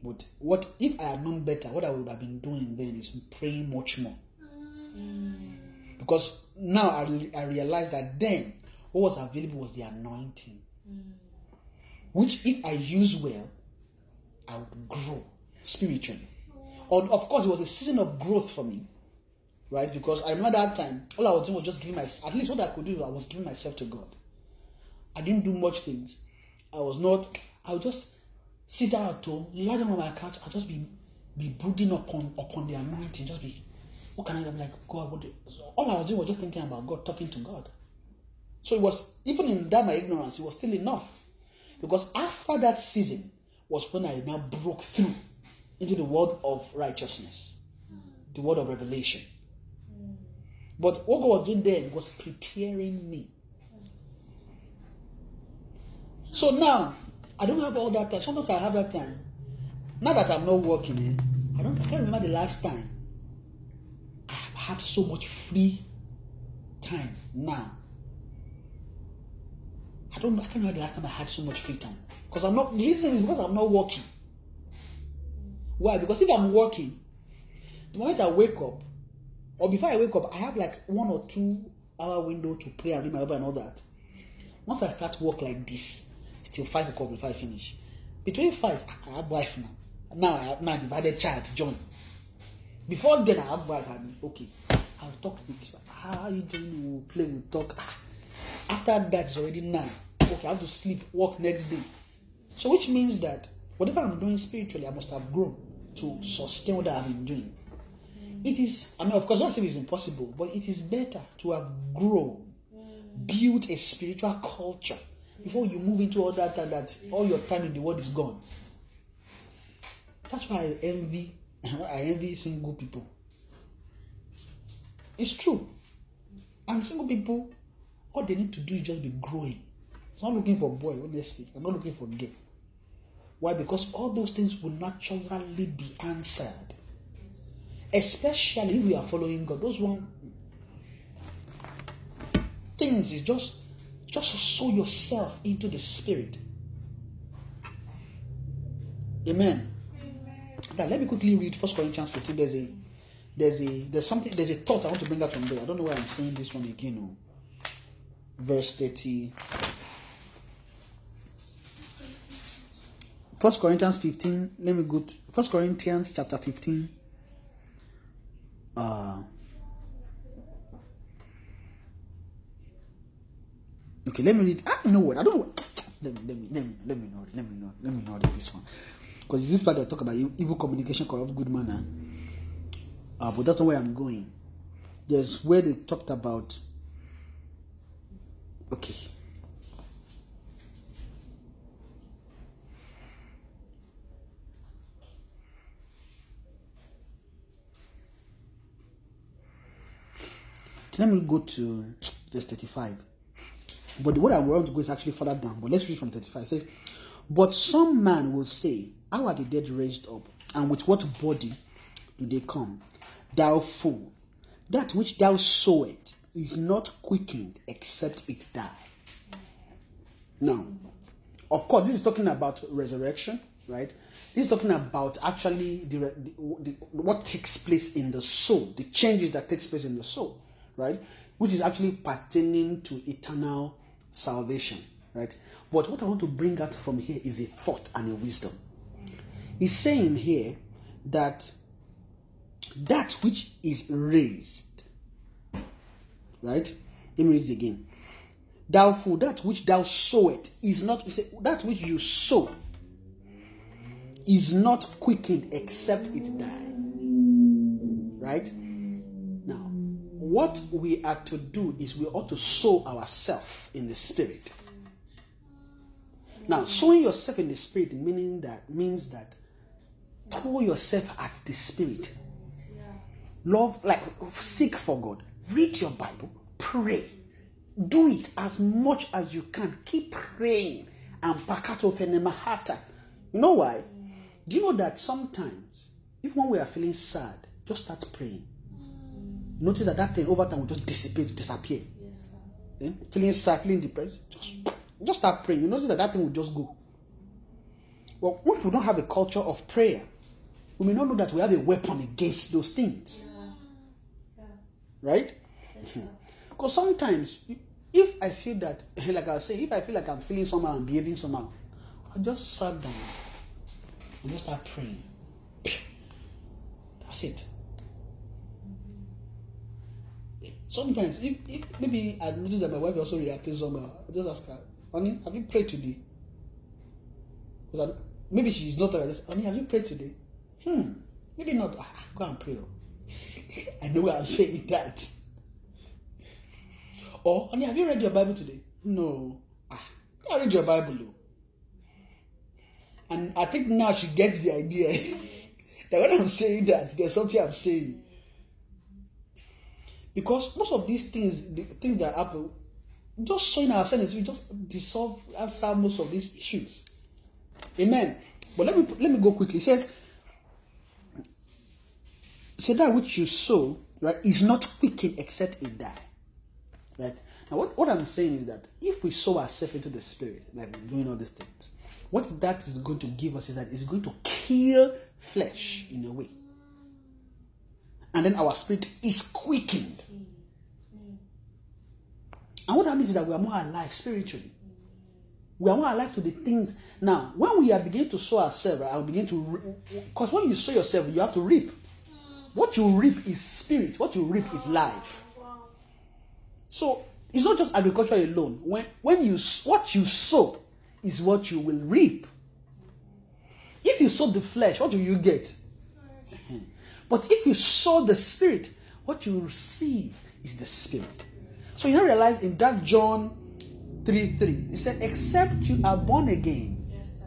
But what if I had known better? What I would have been doing then is praying much more. Because now I, I realize that then what was available was the anointing, which if I use well, I would grow spiritually. Or of course, it was a season of growth for me, right? Because I remember that time, all I was doing was just giving myself, at least what I could do, I was giving myself to God. I didn't do much things. I was not. I would just sit down at home, lie down on my couch. I'll just be be brooding upon upon the anointing. Just be, what can I do? I'm like God. What? So all I was doing was just thinking about God, talking to God. So it was even in that my ignorance, it was still enough, because after that season was when I now broke through into the world of righteousness, the world of revelation. But what God was doing then was preparing me. So now, I don't have all that time. Sometimes I have that time. Now that I'm not working, eh, I don't. I can't remember the last time I have had so much free time. Now, I don't. I can't remember the last time I had so much free time because I'm not. The reason is because I'm not working. Why? Because if I'm working, the moment I wake up, or before I wake up, I have like one or two hour window to pray and read my Bible and all that. Once I start work like this, till five o'clock before I finish. Between five, I have wife now. Now I have now I've a child, John. Before then, I have wife and okay. I'll talk with you. how are you doing? We'll play, we'll talk. Ah. After that, it's already nine. Okay, I have to sleep, work next day. So which means that whatever I'm doing spiritually, I must have grown to sustain what I have been doing. It is, I mean, of course, not saying it's impossible, but it is better to have grown, built a spiritual culture before you move into all that and that all your time in the world is gone. That's why I envy, I envy single people. It's true. And single people, all they need to do is just be growing. It's not looking for boy, honestly. I'm not looking for gay. Why? Because all those things will naturally be answered. Especially if we are following God. Those one things is just just sow yourself into the spirit. Amen. Now let me quickly read First Corinthians 15. There's a there's a there's something there's a thought I want to bring out from there. I don't know why I'm saying this one again. Oh. Verse 30. First Corinthians 15. Let me go to First Corinthians chapter 15. Uh Okay, let me read. I know what. I don't know what. Let me, let me, let me, let me know. Let me know. Let me know this one. Because this part I talk about evil communication, corrupt good manner. uh, but that's not where I'm going. There's where they talked about. Okay. Let me go to verse 35. But the what I want to go is actually further down. But let's read from 35. It says, But some man will say, How are the dead raised up? And with what body do they come? Thou fool, that which thou sowest is not quickened except it die. Now, of course, this is talking about resurrection, right? This is talking about actually the, the, the, what takes place in the soul, the changes that takes place in the soul, right? Which is actually pertaining to eternal salvation, right? But what I want to bring out from here is a thought and a wisdom. He's saying here that that which is raised, right? Let me read it again. Thou fool, that which thou sowest is not that which you sow is not quickened except it die. Right? What we are to do is we ought to sow ourselves in the spirit. Now, sowing yourself in the spirit meaning that means that throw yourself at the spirit. Love, like seek for God. Read your Bible. Pray. Do it as much as you can. Keep praying. And pakato fenemahata. You know why? Do you know that sometimes, if when we are feeling sad, just start praying. Notice that that thing over time will just dissipate, disappear. Yes, sir. Eh? Feeling sad, feeling depressed, just just start praying. You notice that that thing will just go. Well, if we don't have a culture of prayer, we may not know that we have a weapon against those things. Yeah. Right? Yes. Because sometimes, if I feel that, like I saying, if I feel like I'm feeling somehow and behaving somehow, I just sit down and just start praying. That's it. Sometimes, if, if maybe I notice that my wife also reacting somehow, I just ask her, honey, have you prayed today? Because maybe she's not. I just, honey, have you prayed today? Hmm, maybe not. Ah, go and pray. oh." I know I'm saying that. Or, honey, have you read your Bible today? No. Ah, go read your Bible. oh." And I think now she gets the idea that when I'm saying that, there's something I'm saying. Because most of these things, the things that happen, just showing ourselves, we just dissolve, answer most of these issues. Amen. But let me let me go quickly. It says, say that which you sow, right, is not quickened except it die. Right? Now what, what I'm saying is that if we sow ourselves into the spirit, like doing all these things, what that is going to give us is that it's going to kill flesh in a way. And then our spirit is quickened. And what that means is that we are more alive spiritually. We are more alive to the things. Now, when we are beginning to sow ourselves, I will begin to. Because when you sow yourself, you have to reap. What you reap is spirit, what you reap is life. So it's not just agriculture alone. When when you what you sow is what you will reap. If you sow the flesh, what do you get? But if you sow the spirit, what you receive is the spirit. So you now realize in that John 3 3, he said, Except you are born again. Yes.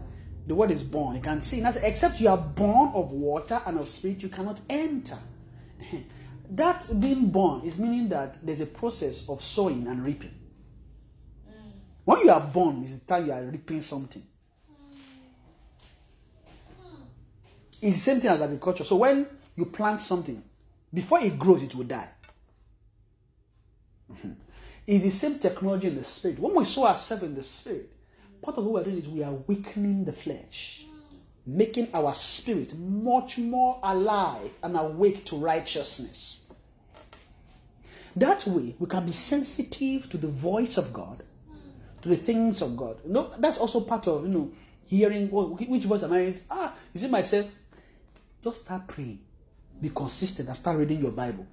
The word is born. You can see, now except you are born of water and of spirit, you cannot enter. That being born is meaning that there's a process of sowing and reaping. Mm. When you are born, is the time you are reaping something. Mm. It's the same thing as agriculture. So when you plant something, before it grows, it will die. Mhm. It's the same technology in the spirit. When we sow ourselves in the spirit, part of what we're doing is we are weakening the flesh, making our spirit much more alive and awake to righteousness. That way, we can be sensitive to the voice of God, to the things of God. No, that's also part of you know hearing oh, which voice am I? Ah, is it myself? Just start praying, be consistent, and start reading your Bible.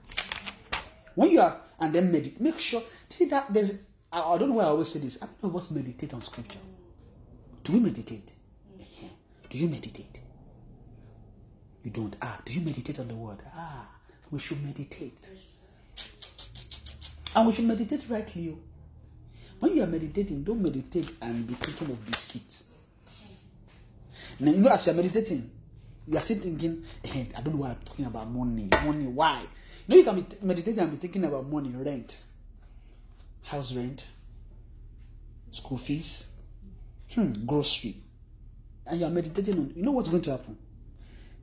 When you are and then meditate, make sure. See that there's. I, I don't know why I always say this. How many of us meditate on Scripture? Do we meditate? Yeah. Do you meditate? You don't. Ah, do you meditate on the Word? Ah, We should meditate. And we should meditate rightly. oh. When you are meditating, don't meditate and be thinking of biscuits. Now, you know, as you are meditating, you are still thinking, eh, I don't know why I'm talking about money. Money, why? You know, you can be t- meditating and be thinking about money, rent, house rent, school fees, hmm, grocery. And you are meditating on, you know what's going to happen?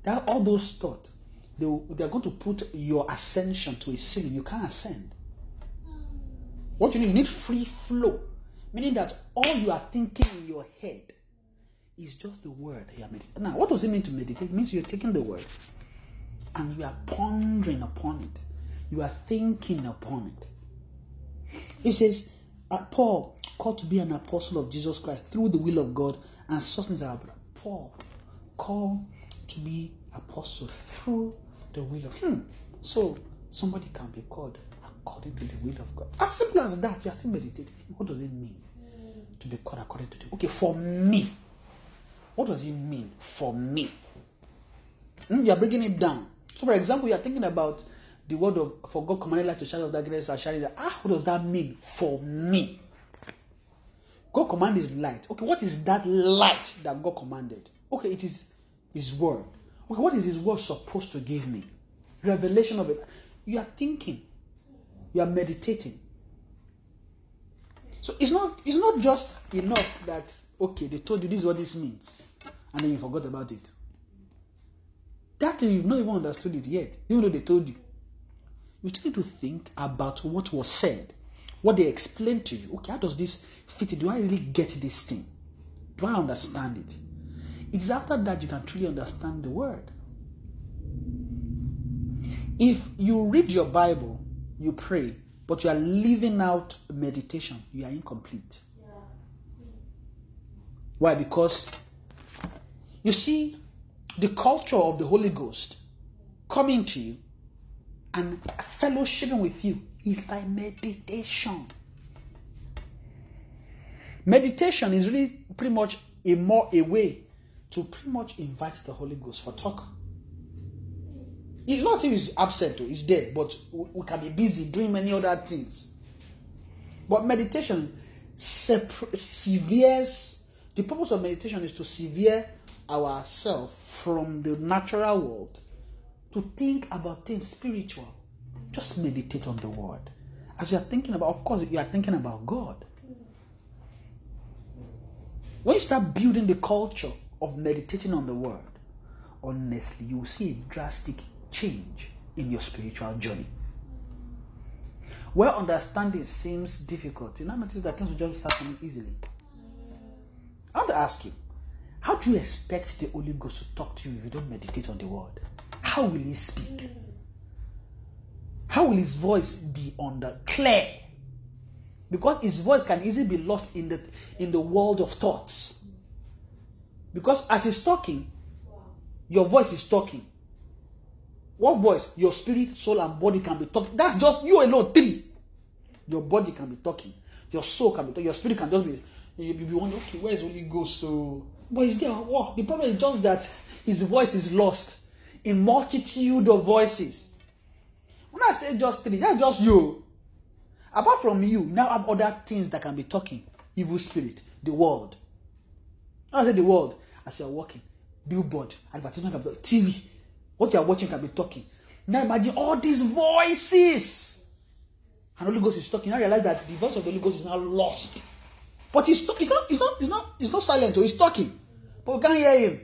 That all those thoughts, they, they are going to put your ascension to a ceiling. You can't ascend. What you need, you need free flow, meaning that all you are thinking in your head is just the word you are meditating. Now, what does it mean to meditate? It means you're taking the word and you are pondering upon it. You are thinking upon it. It says, uh, Paul, called to be an apostle of Jesus Christ through the will of God, and Sosthenes our brother. Paul, called to be apostle through the will of hmm. So somebody can be called according to the will of God. As simple as that, you are still meditating. What does it mean to be called according to the Okay, for me. What does it mean for me? Hmm, you are breaking it down. So, for example, you are thinking about the word of for God commanded light to shadow of darkness are shining. Ah, what does that mean for me? God commanded is light. Okay, what is that light that God commanded? Okay, it is His word. Okay, what is His word supposed to give me? Revelation of it. You are thinking. You are meditating. So it's not it's not just enough that okay they told you this is what this means, and then you forgot about it. That thing you've not even understood it yet, even though they told you. You still need to think about what was said, what they explained to you. Okay, how does this fit? Do I really get this thing? Do I understand it? It is after that you can truly understand the word. If you read your Bible, you pray, but you are leaving out meditation, you are incomplete. Why? Because you see, the culture of the Holy Ghost coming to you and fellowshipping with you is like meditation. Meditation is really pretty much a more a way to pretty much invite the Holy Ghost for talk. It's not if he's absent, he's there, but we we can be busy doing many other things. But meditation separ- severes, the purpose of meditation is to sever ourselves from the natural world to think about things spiritual. Just meditate on the word. As you are thinking about, of course, you are thinking about God. When you start building the culture of meditating on the word, honestly, you will see a drastic change in your spiritual journey. Where understanding seems difficult, you now notice that things will just start coming easily. I want to ask you, how do you expect the Holy Ghost to talk to you if you don't meditate on the word? How will he speak? How will his voice be on the clear? Because his voice can easily be lost in the in the world of thoughts. Because as he's talking, your voice is talking. What voice? Your spirit, soul, and body can be talking. That's just you alone. Three. Your body can be talking. Your soul can be talking. Your spirit can just be. You be wondering, okay, where is Holy Ghost? So, but is there? What? The problem is just that his voice is lost in multitude of voices. When I say just three, that's just you. Apart from you, now I have other things that can be talking. Evil spirit, the world. When I say the world, as you are walking, billboard, advertisement, TV, what you are watching can be talking. Now imagine all these voices. And Holy Ghost is talking. Now realize that the voice of the Holy Ghost is now lost. But he's, he's not, he's not, he's not, he's not silent, he's talking. But we can't hear him.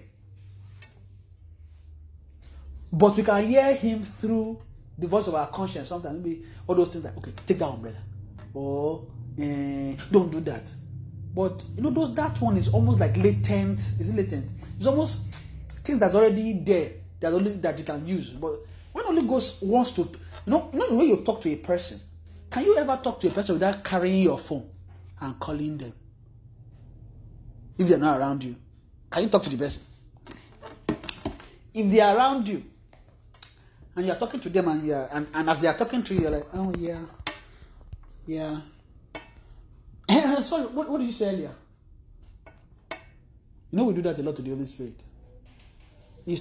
But we can hear him through the voice of our conscience. Sometimes maybe all those things like, okay, take that umbrella. Or eh, don't do that. But you know, those that one is almost like latent. Is it latent? It's almost things that's already there that only that you can use. But when Holy Ghost wants to, you know, know the way you talk to a person. Can you ever talk to a person without carrying your phone and calling them? If they're not around you, can you talk to the person? If they are around you, and you're talking to them, and you're and, and as they are talking to you, you're like, oh yeah, yeah. Sorry, what, what did you say earlier? You know we do that a lot to the Holy Spirit. You,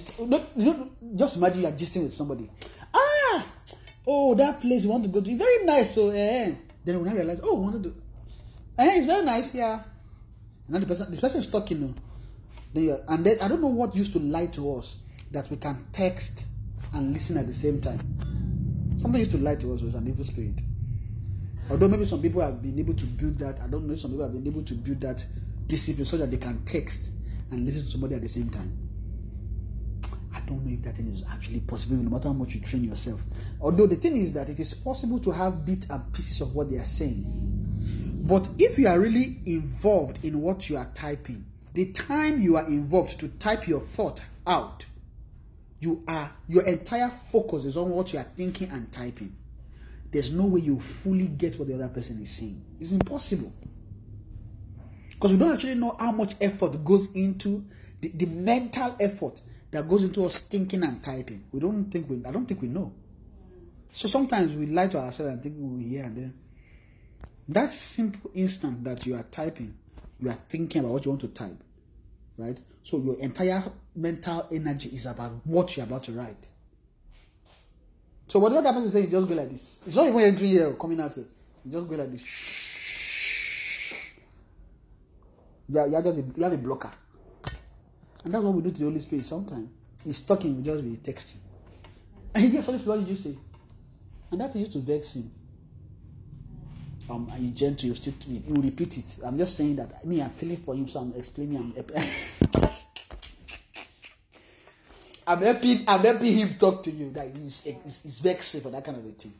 you just imagine you are gisting with somebody. Ah, Oh, that place we want to go to, very nice. So, eh. Then when I realize, oh, we want to do, eh, it's very nice, yeah. And then the person, this person is talking, you- and then I don't know what used to lie to us that we can text and listen at the same time. Something used to lie to us was an evil spirit. Although maybe some people have been able to build that, I don't know if some people have been able to build that discipline so that they can text and listen to somebody at the same time. I don't know if that thing is actually possible, no matter how much you train yourself. Although the thing is that it is possible to have bits and pieces of what they are saying. But if you are really involved in what you are typing, the time you are involved to type your thought out, you are your entire focus is on what you are thinking and typing. There's no way you fully get what the other person is saying. It's impossible. Because we don't actually know how much effort goes into the, the mental effort that goes into us thinking and typing. We don't think we I don't think we know. So sometimes we lie to ourselves and think we hear and then that simple instant that you are typing, you are thinking about what you want to type, right? So your entire mental energy is about what you're about to write. So whatever that person is saying, just go like this. It's not even entering here coming out here. You just go like this. Yeah, you, are just a, you have a blocker. And that's what we do to the Holy Spirit sometimes. He's talking, we just be texting. And yes, Holy Spirit, what did you say? And that used to vex him. Um, he's gentle, you still you repeat it. I'm just saying that me, I'm feeling for him, so I'm explaining. I'm, I'm helping, I'm helping him talk to you. That he's, he's, he's vexing for that kind of a thing.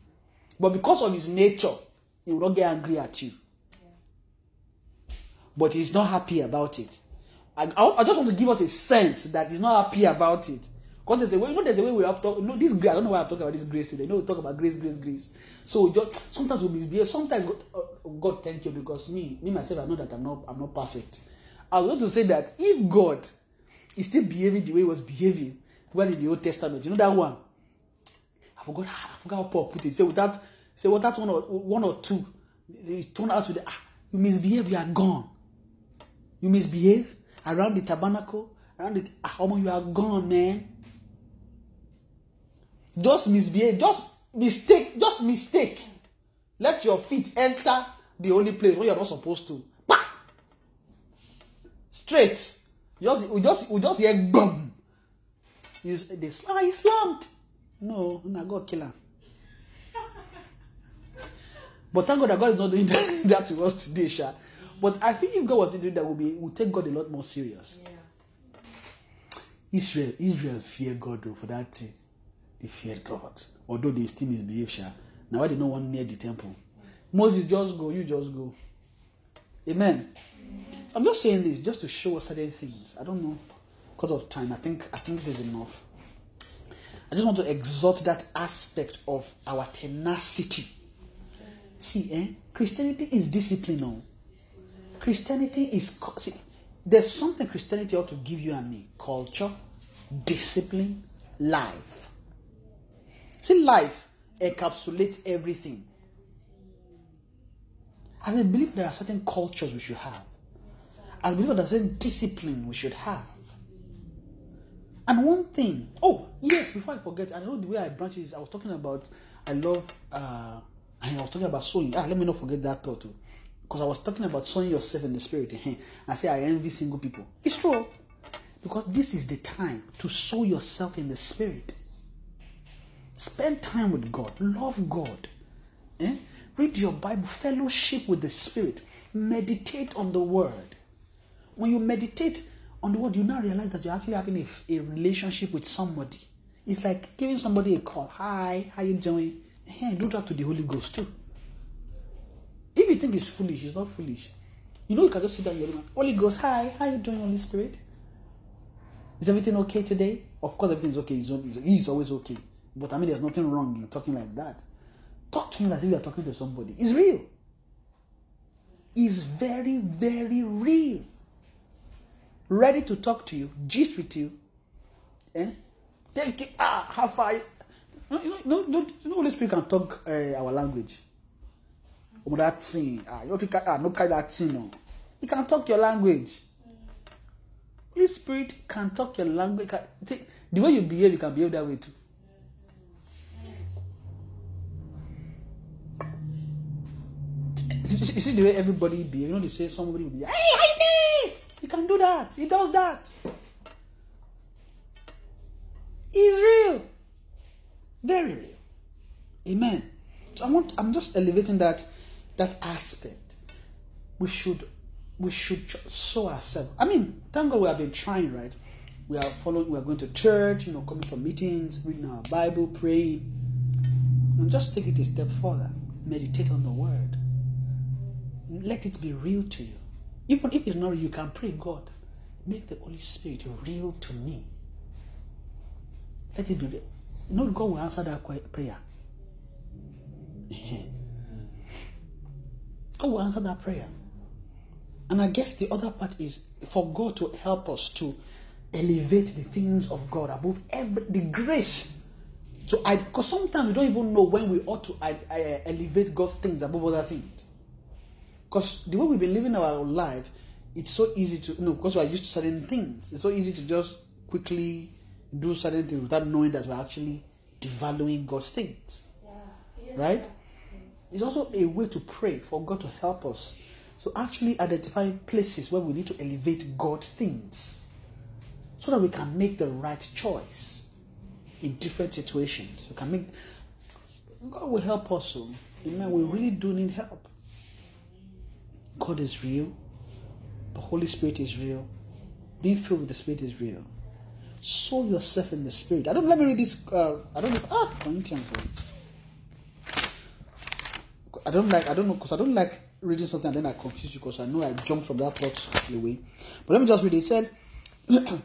But because of his nature, he will not get angry at you. But he's not happy about it. I, I, I just want to give us a sense that he's not happy about it. Because there's a way, you know, there's a way we have to know, this I don't know why I'm talking about this grace today. You know, we talk about grace, grace, grace. So just sometimes we misbehave. Sometimes God, uh, God, thank you, because me, me myself, I know that I'm not, I'm not perfect. I was going to say that if God is still behaving the way he was behaving when in the Old Testament, you know that one. I forgot, I forgot how Paul put it. Say without, say without one or one or two, he turned out to the, ah, you misbehave, you are gone. You misbehave around the tabernacle, around the ah, you are gone, man. Just misbehave, just mistake, just mistake. Let your feet enter the only place where you're not supposed to. Bah! Straight. Just we just we just hear boom. Is they ah, he slumped. No, no, God kill him. But thank God that God is not doing that, that to us today, Sha. But I think if God was to do that, we'll be we'll take God a lot more serious. Yeah. Israel, Israel fear God though for that thing. They feared God. Although they still misbehave, Sha. Now why they no one near the temple? Moses, just go, you just go. Amen. I'm just saying this just to show us certain things. I don't know. Because of time, I think I think this is enough. I just want to exalt that aspect of our tenacity. See, eh? Christianity is discipline. No? Christianity is see, there's something Christianity ought to give you and me: culture, discipline, life. See, life encapsulates everything. As a believer, there are certain cultures we should have. As a believer, there's certain discipline we should have. And one thing, oh yes, before I forget, I know the way I branch is I was talking about I love uh I was talking about sowing. Ah, let me not forget that thought too. Because I was talking about sowing yourself in the spirit. eh, I say I envy single people. It's true. Because this is the time to sow yourself in the spirit. Spend time with God. Love God. Eh? Read your Bible. Fellowship with the Spirit. Meditate on the Word. When you meditate on the Word, you now realize that you're actually having a, a relationship with somebody. It's like giving somebody a call. Hi, how you doing? Hey, do that to the Holy Ghost too. If you think it's foolish, it's not foolish. You know, you can just sit down your room. Holy Ghost, hi, how you doing, Holy Spirit? Is everything okay today? Of course, everything's okay. He's always okay. But I mean, there's nothing wrong in talking like that. Talk to him as if you're talking to somebody. It's real. It's very, very real. Ready to talk to you, gist with you. Eh? Take it, ah, how far? You know, you know, you know, you Holy Spirit can talk uh, our language. Oh, that thing. Ah, you know, if you can, ah, no carry that thing. He can talk your language. Holy Spirit can talk your language. Can, the way you behave, you can behave that way too. You see the way everybody be. You know, they say somebody will be, hey, Heidi, he can do that. He does that. He's real, very real. Amen. So I want. I'm just elevating that that aspect. We should we should sow ourselves. I mean, thank God we have been trying, right? We are following. We are going to church. You know, coming for meetings, reading our Bible, praying, and just take it a step further. Meditate on the Word. Let it be real to you. Even if it's not real, you can pray, God, make the Holy Spirit real to me. Let it be real. You know, God will answer that prayer. God will answer that prayer. And I guess the other part is for God to help us to elevate the things of God above every the grace. So I because sometimes we don't even know when we ought to I, I, eh, elevate God's things above other things. Because the way we've been living our life, it's so easy to you know because we're used to certain things. It's so easy to just quickly do certain things without knowing that we're actually devaluing God's things. Yeah. Right? It's also a way to pray for God to help us. So actually identify places where we need to elevate God's things so that we can make the right choice in different situations. We can make God will help us. Oh. Amen. We really do need help. God is real. The Holy Spirit is real. Being filled with the Spirit is real. Sow yourself in the Spirit. I don't let me read this. Uh, I don't know. Ah, Corinthians. I don't like. I don't know because I don't like reading something and then I confuse you because I know I jumped from that plot away. But let me just read it. It said,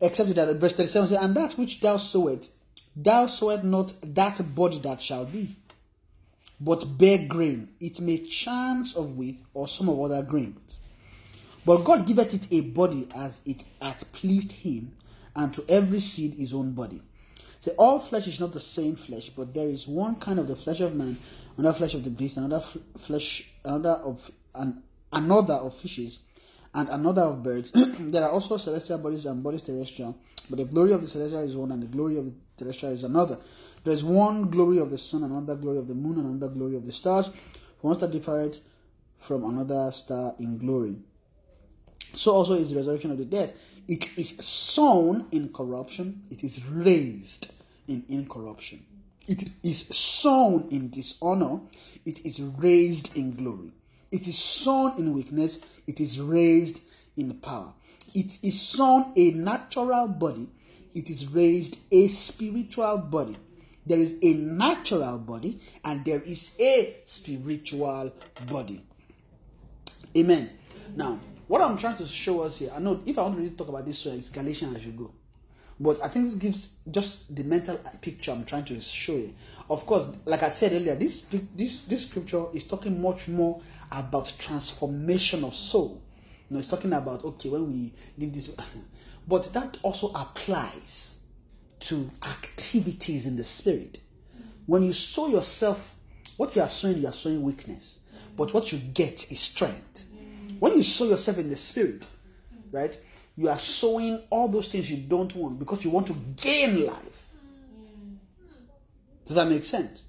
except that verse 37 says, And that which thou sowest, thou sowest not that body that shall be, but bear grain. It may chance of wheat or some of other grains. But God giveth it a body as it hath pleased him, and to every seed his own body. Say, all flesh is not the same flesh, but there is one kind of the flesh of man, another flesh of the beast, another f- flesh, another of an, another of fishes, and another of birds. there are also celestial bodies and bodies terrestrial, but the glory of the celestial is one, and the glory of the terrestrial is another. There is one glory of the sun, another glory of the moon, and another glory of the stars. One star differeth from another star in glory. So also is the resurrection of the dead. It is sown in corruption, it is raised in incorruption. It is sown in dishonor, it is raised in glory. It is sown in weakness, it is raised in power. It is sown a natural body, it is raised a spiritual body. There is a natural body and there is a spiritual body. Amen. Now, what I'm trying to show us here, I know if I want to really talk about this, so it's Galatians as you go. But I think this gives just the mental picture I'm trying to show you. Of course, like I said earlier, this this this scripture is talking much more about transformation of soul. You know, it's talking about okay when we did this, but that also applies to activities in the spirit. When you sow yourself, what you are sowing, you are sowing weakness, but what you get is strength. When you sow yourself in the spirit, right, you are sowing all those things you don't want because you want to gain life. Does that make sense?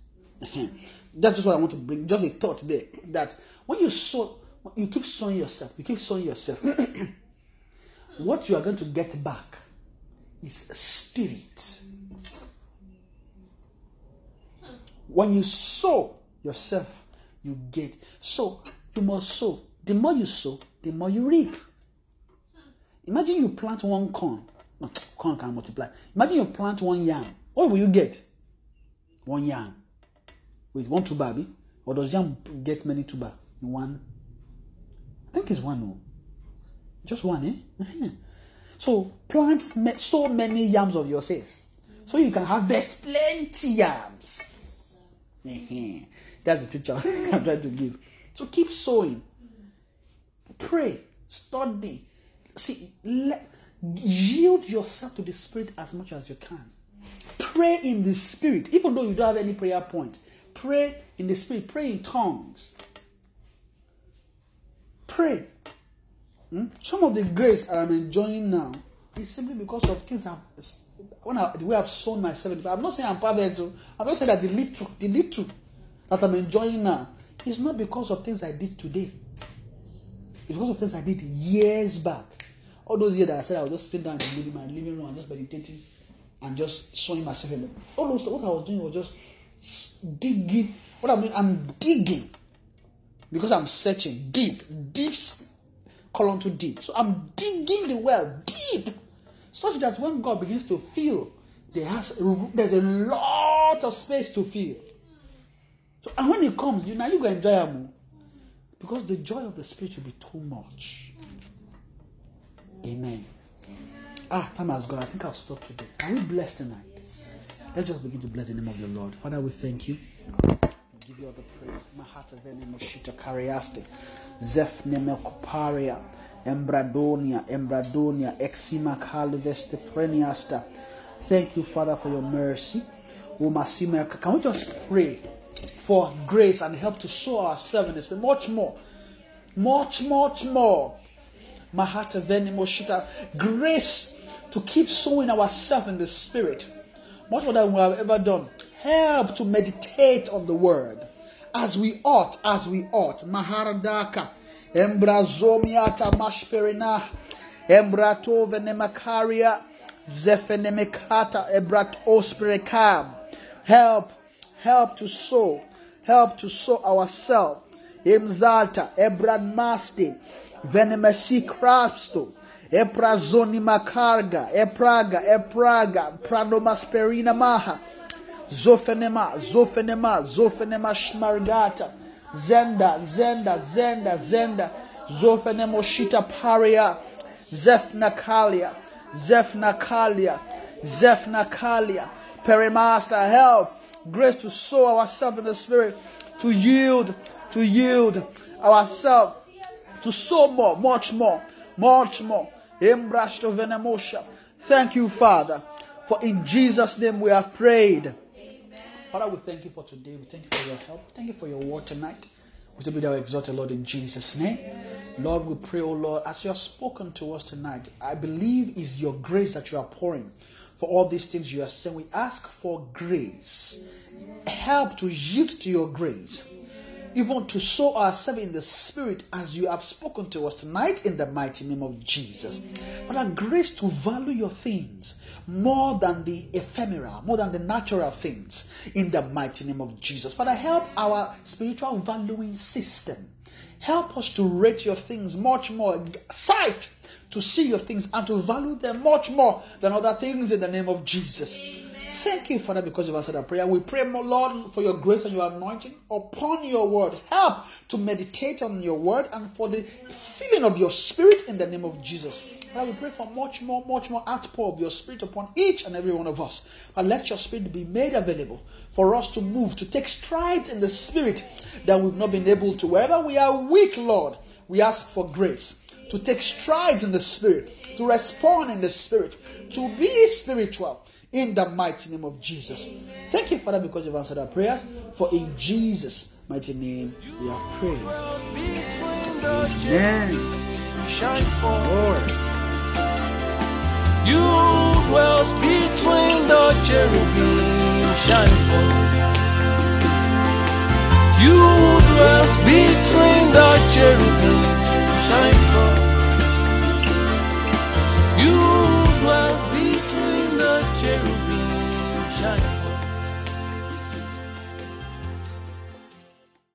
That's just what I want to bring. Just a thought there that when you sow, you keep sowing yourself, you keep sowing yourself. what you are going to get back is spirit. When you sow yourself, you get. So you must sow. The more you sow, the more you reap. Imagine you plant one corn. Corn can multiply. Imagine you plant one yam. What will you get? One yam. Wait, one tuber, abi? Or does yam get many in one? I think it's one. No. Just one, eh? So plant so many yams of yourself. So you can harvest plenty yams. Mhm. That's the picture I'm trying to give. So keep sowing. Pray. Study. See, let, yield yourself to the Spirit as much as you can. Pray in the Spirit, even though you don't have any prayer point. Pray in the Spirit. Pray in tongues. Pray. Hmm? Some of the grace that I'm enjoying now is simply because of things I've when I, the way I've sown myself. I'm not saying I'm perfect. I'm not saying that the little, the little that I'm enjoying now is not because of things I did today. It's because of things I did years back. All those years that I said I was just sitting down in my living room and just meditating and just showing myself in all those what I was doing was just digging. What I mean, I'm digging because I'm searching deep, deep colon to deep. So I'm digging the well deep, such that when God begins to fill, there has there's a lot of space to fill. So and when it comes, you now you go enjoy him because the joy of the spirit will be too much. Amen. Ah, time has gone. I think I'll stop today. Are we blessed tonight? Let's just begin to bless the name of the Lord. Father, we thank you. Give you all the praise. Kariaste. Embradonia. Embradonia. Preniasta. Thank you, Father, for your mercy. Can we just pray for grace and help to show ourselves in this way? Much more. Much, much more. Mahata vene moshita. Grace to keep sowing ourselves in the spirit. Much more than we have ever done. Help to meditate on the word as we ought, as we ought. Maharadaka. Embrazomiata mashperina. Embrato venemakaria. Zefenemekata ebrat osperekam. Help, help to sow, help to sow ourselves. Imzalta, ebrad maste, venemesi crapsto, eprazoni makarga, epraga, epraga, pranomasperina maha, zofenema, zofenema, zofenema shmargata, zenda, zenda, zenda, zenda, zofenemoshita paria, zefnakalia, zefnakalia, zefnakalia, perimaster, help, grace to sow ourselves in the spirit, to yield, to yield ourselves to sow more, much more, much more. Embrashto. Thank you, Father, for in Jesus' name we have prayed. Father, we thank you for today. We thank you for your help. Thank you for your word tonight. We to be thou exalted, Lord, in Jesus' name. Lord, we pray, oh Lord, as you have spoken to us tonight, I believe is your grace that you are pouring for all these things you are saying. We ask for grace. Help to yield to your grace even to sow ourselves in the spirit as you have spoken to us tonight in the mighty name of Jesus. Father, grace to value your things more than the ephemeral, more than the natural things in the mighty name of Jesus. Father, help our spiritual valuing system. Help us to rate your things much more, sight to see your things and to value them much more than other things in the name of Jesus. Thank you, Father, because you've answered our prayer. We pray, Lord, for your grace and your anointing upon your word. Help to meditate on your word and for the feeling of your spirit in the name of Jesus. Father, we pray for much more, much more outpour of your spirit upon each and every one of us. And let your spirit be made available for us to move, to take strides in the spirit that we've not been able to. Wherever we are weak, Lord, we ask for grace to take strides in the spirit, to respond in the spirit, to be spiritual in the mighty name of Jesus. Amen. Thank you, Father, because you've answered our prayers. For in Jesus' mighty name we have prayed. Amen. Shine forward. You dwells between the cherubim, shine forth. You dwells between the cherubim, shine forth. You Hallelujah.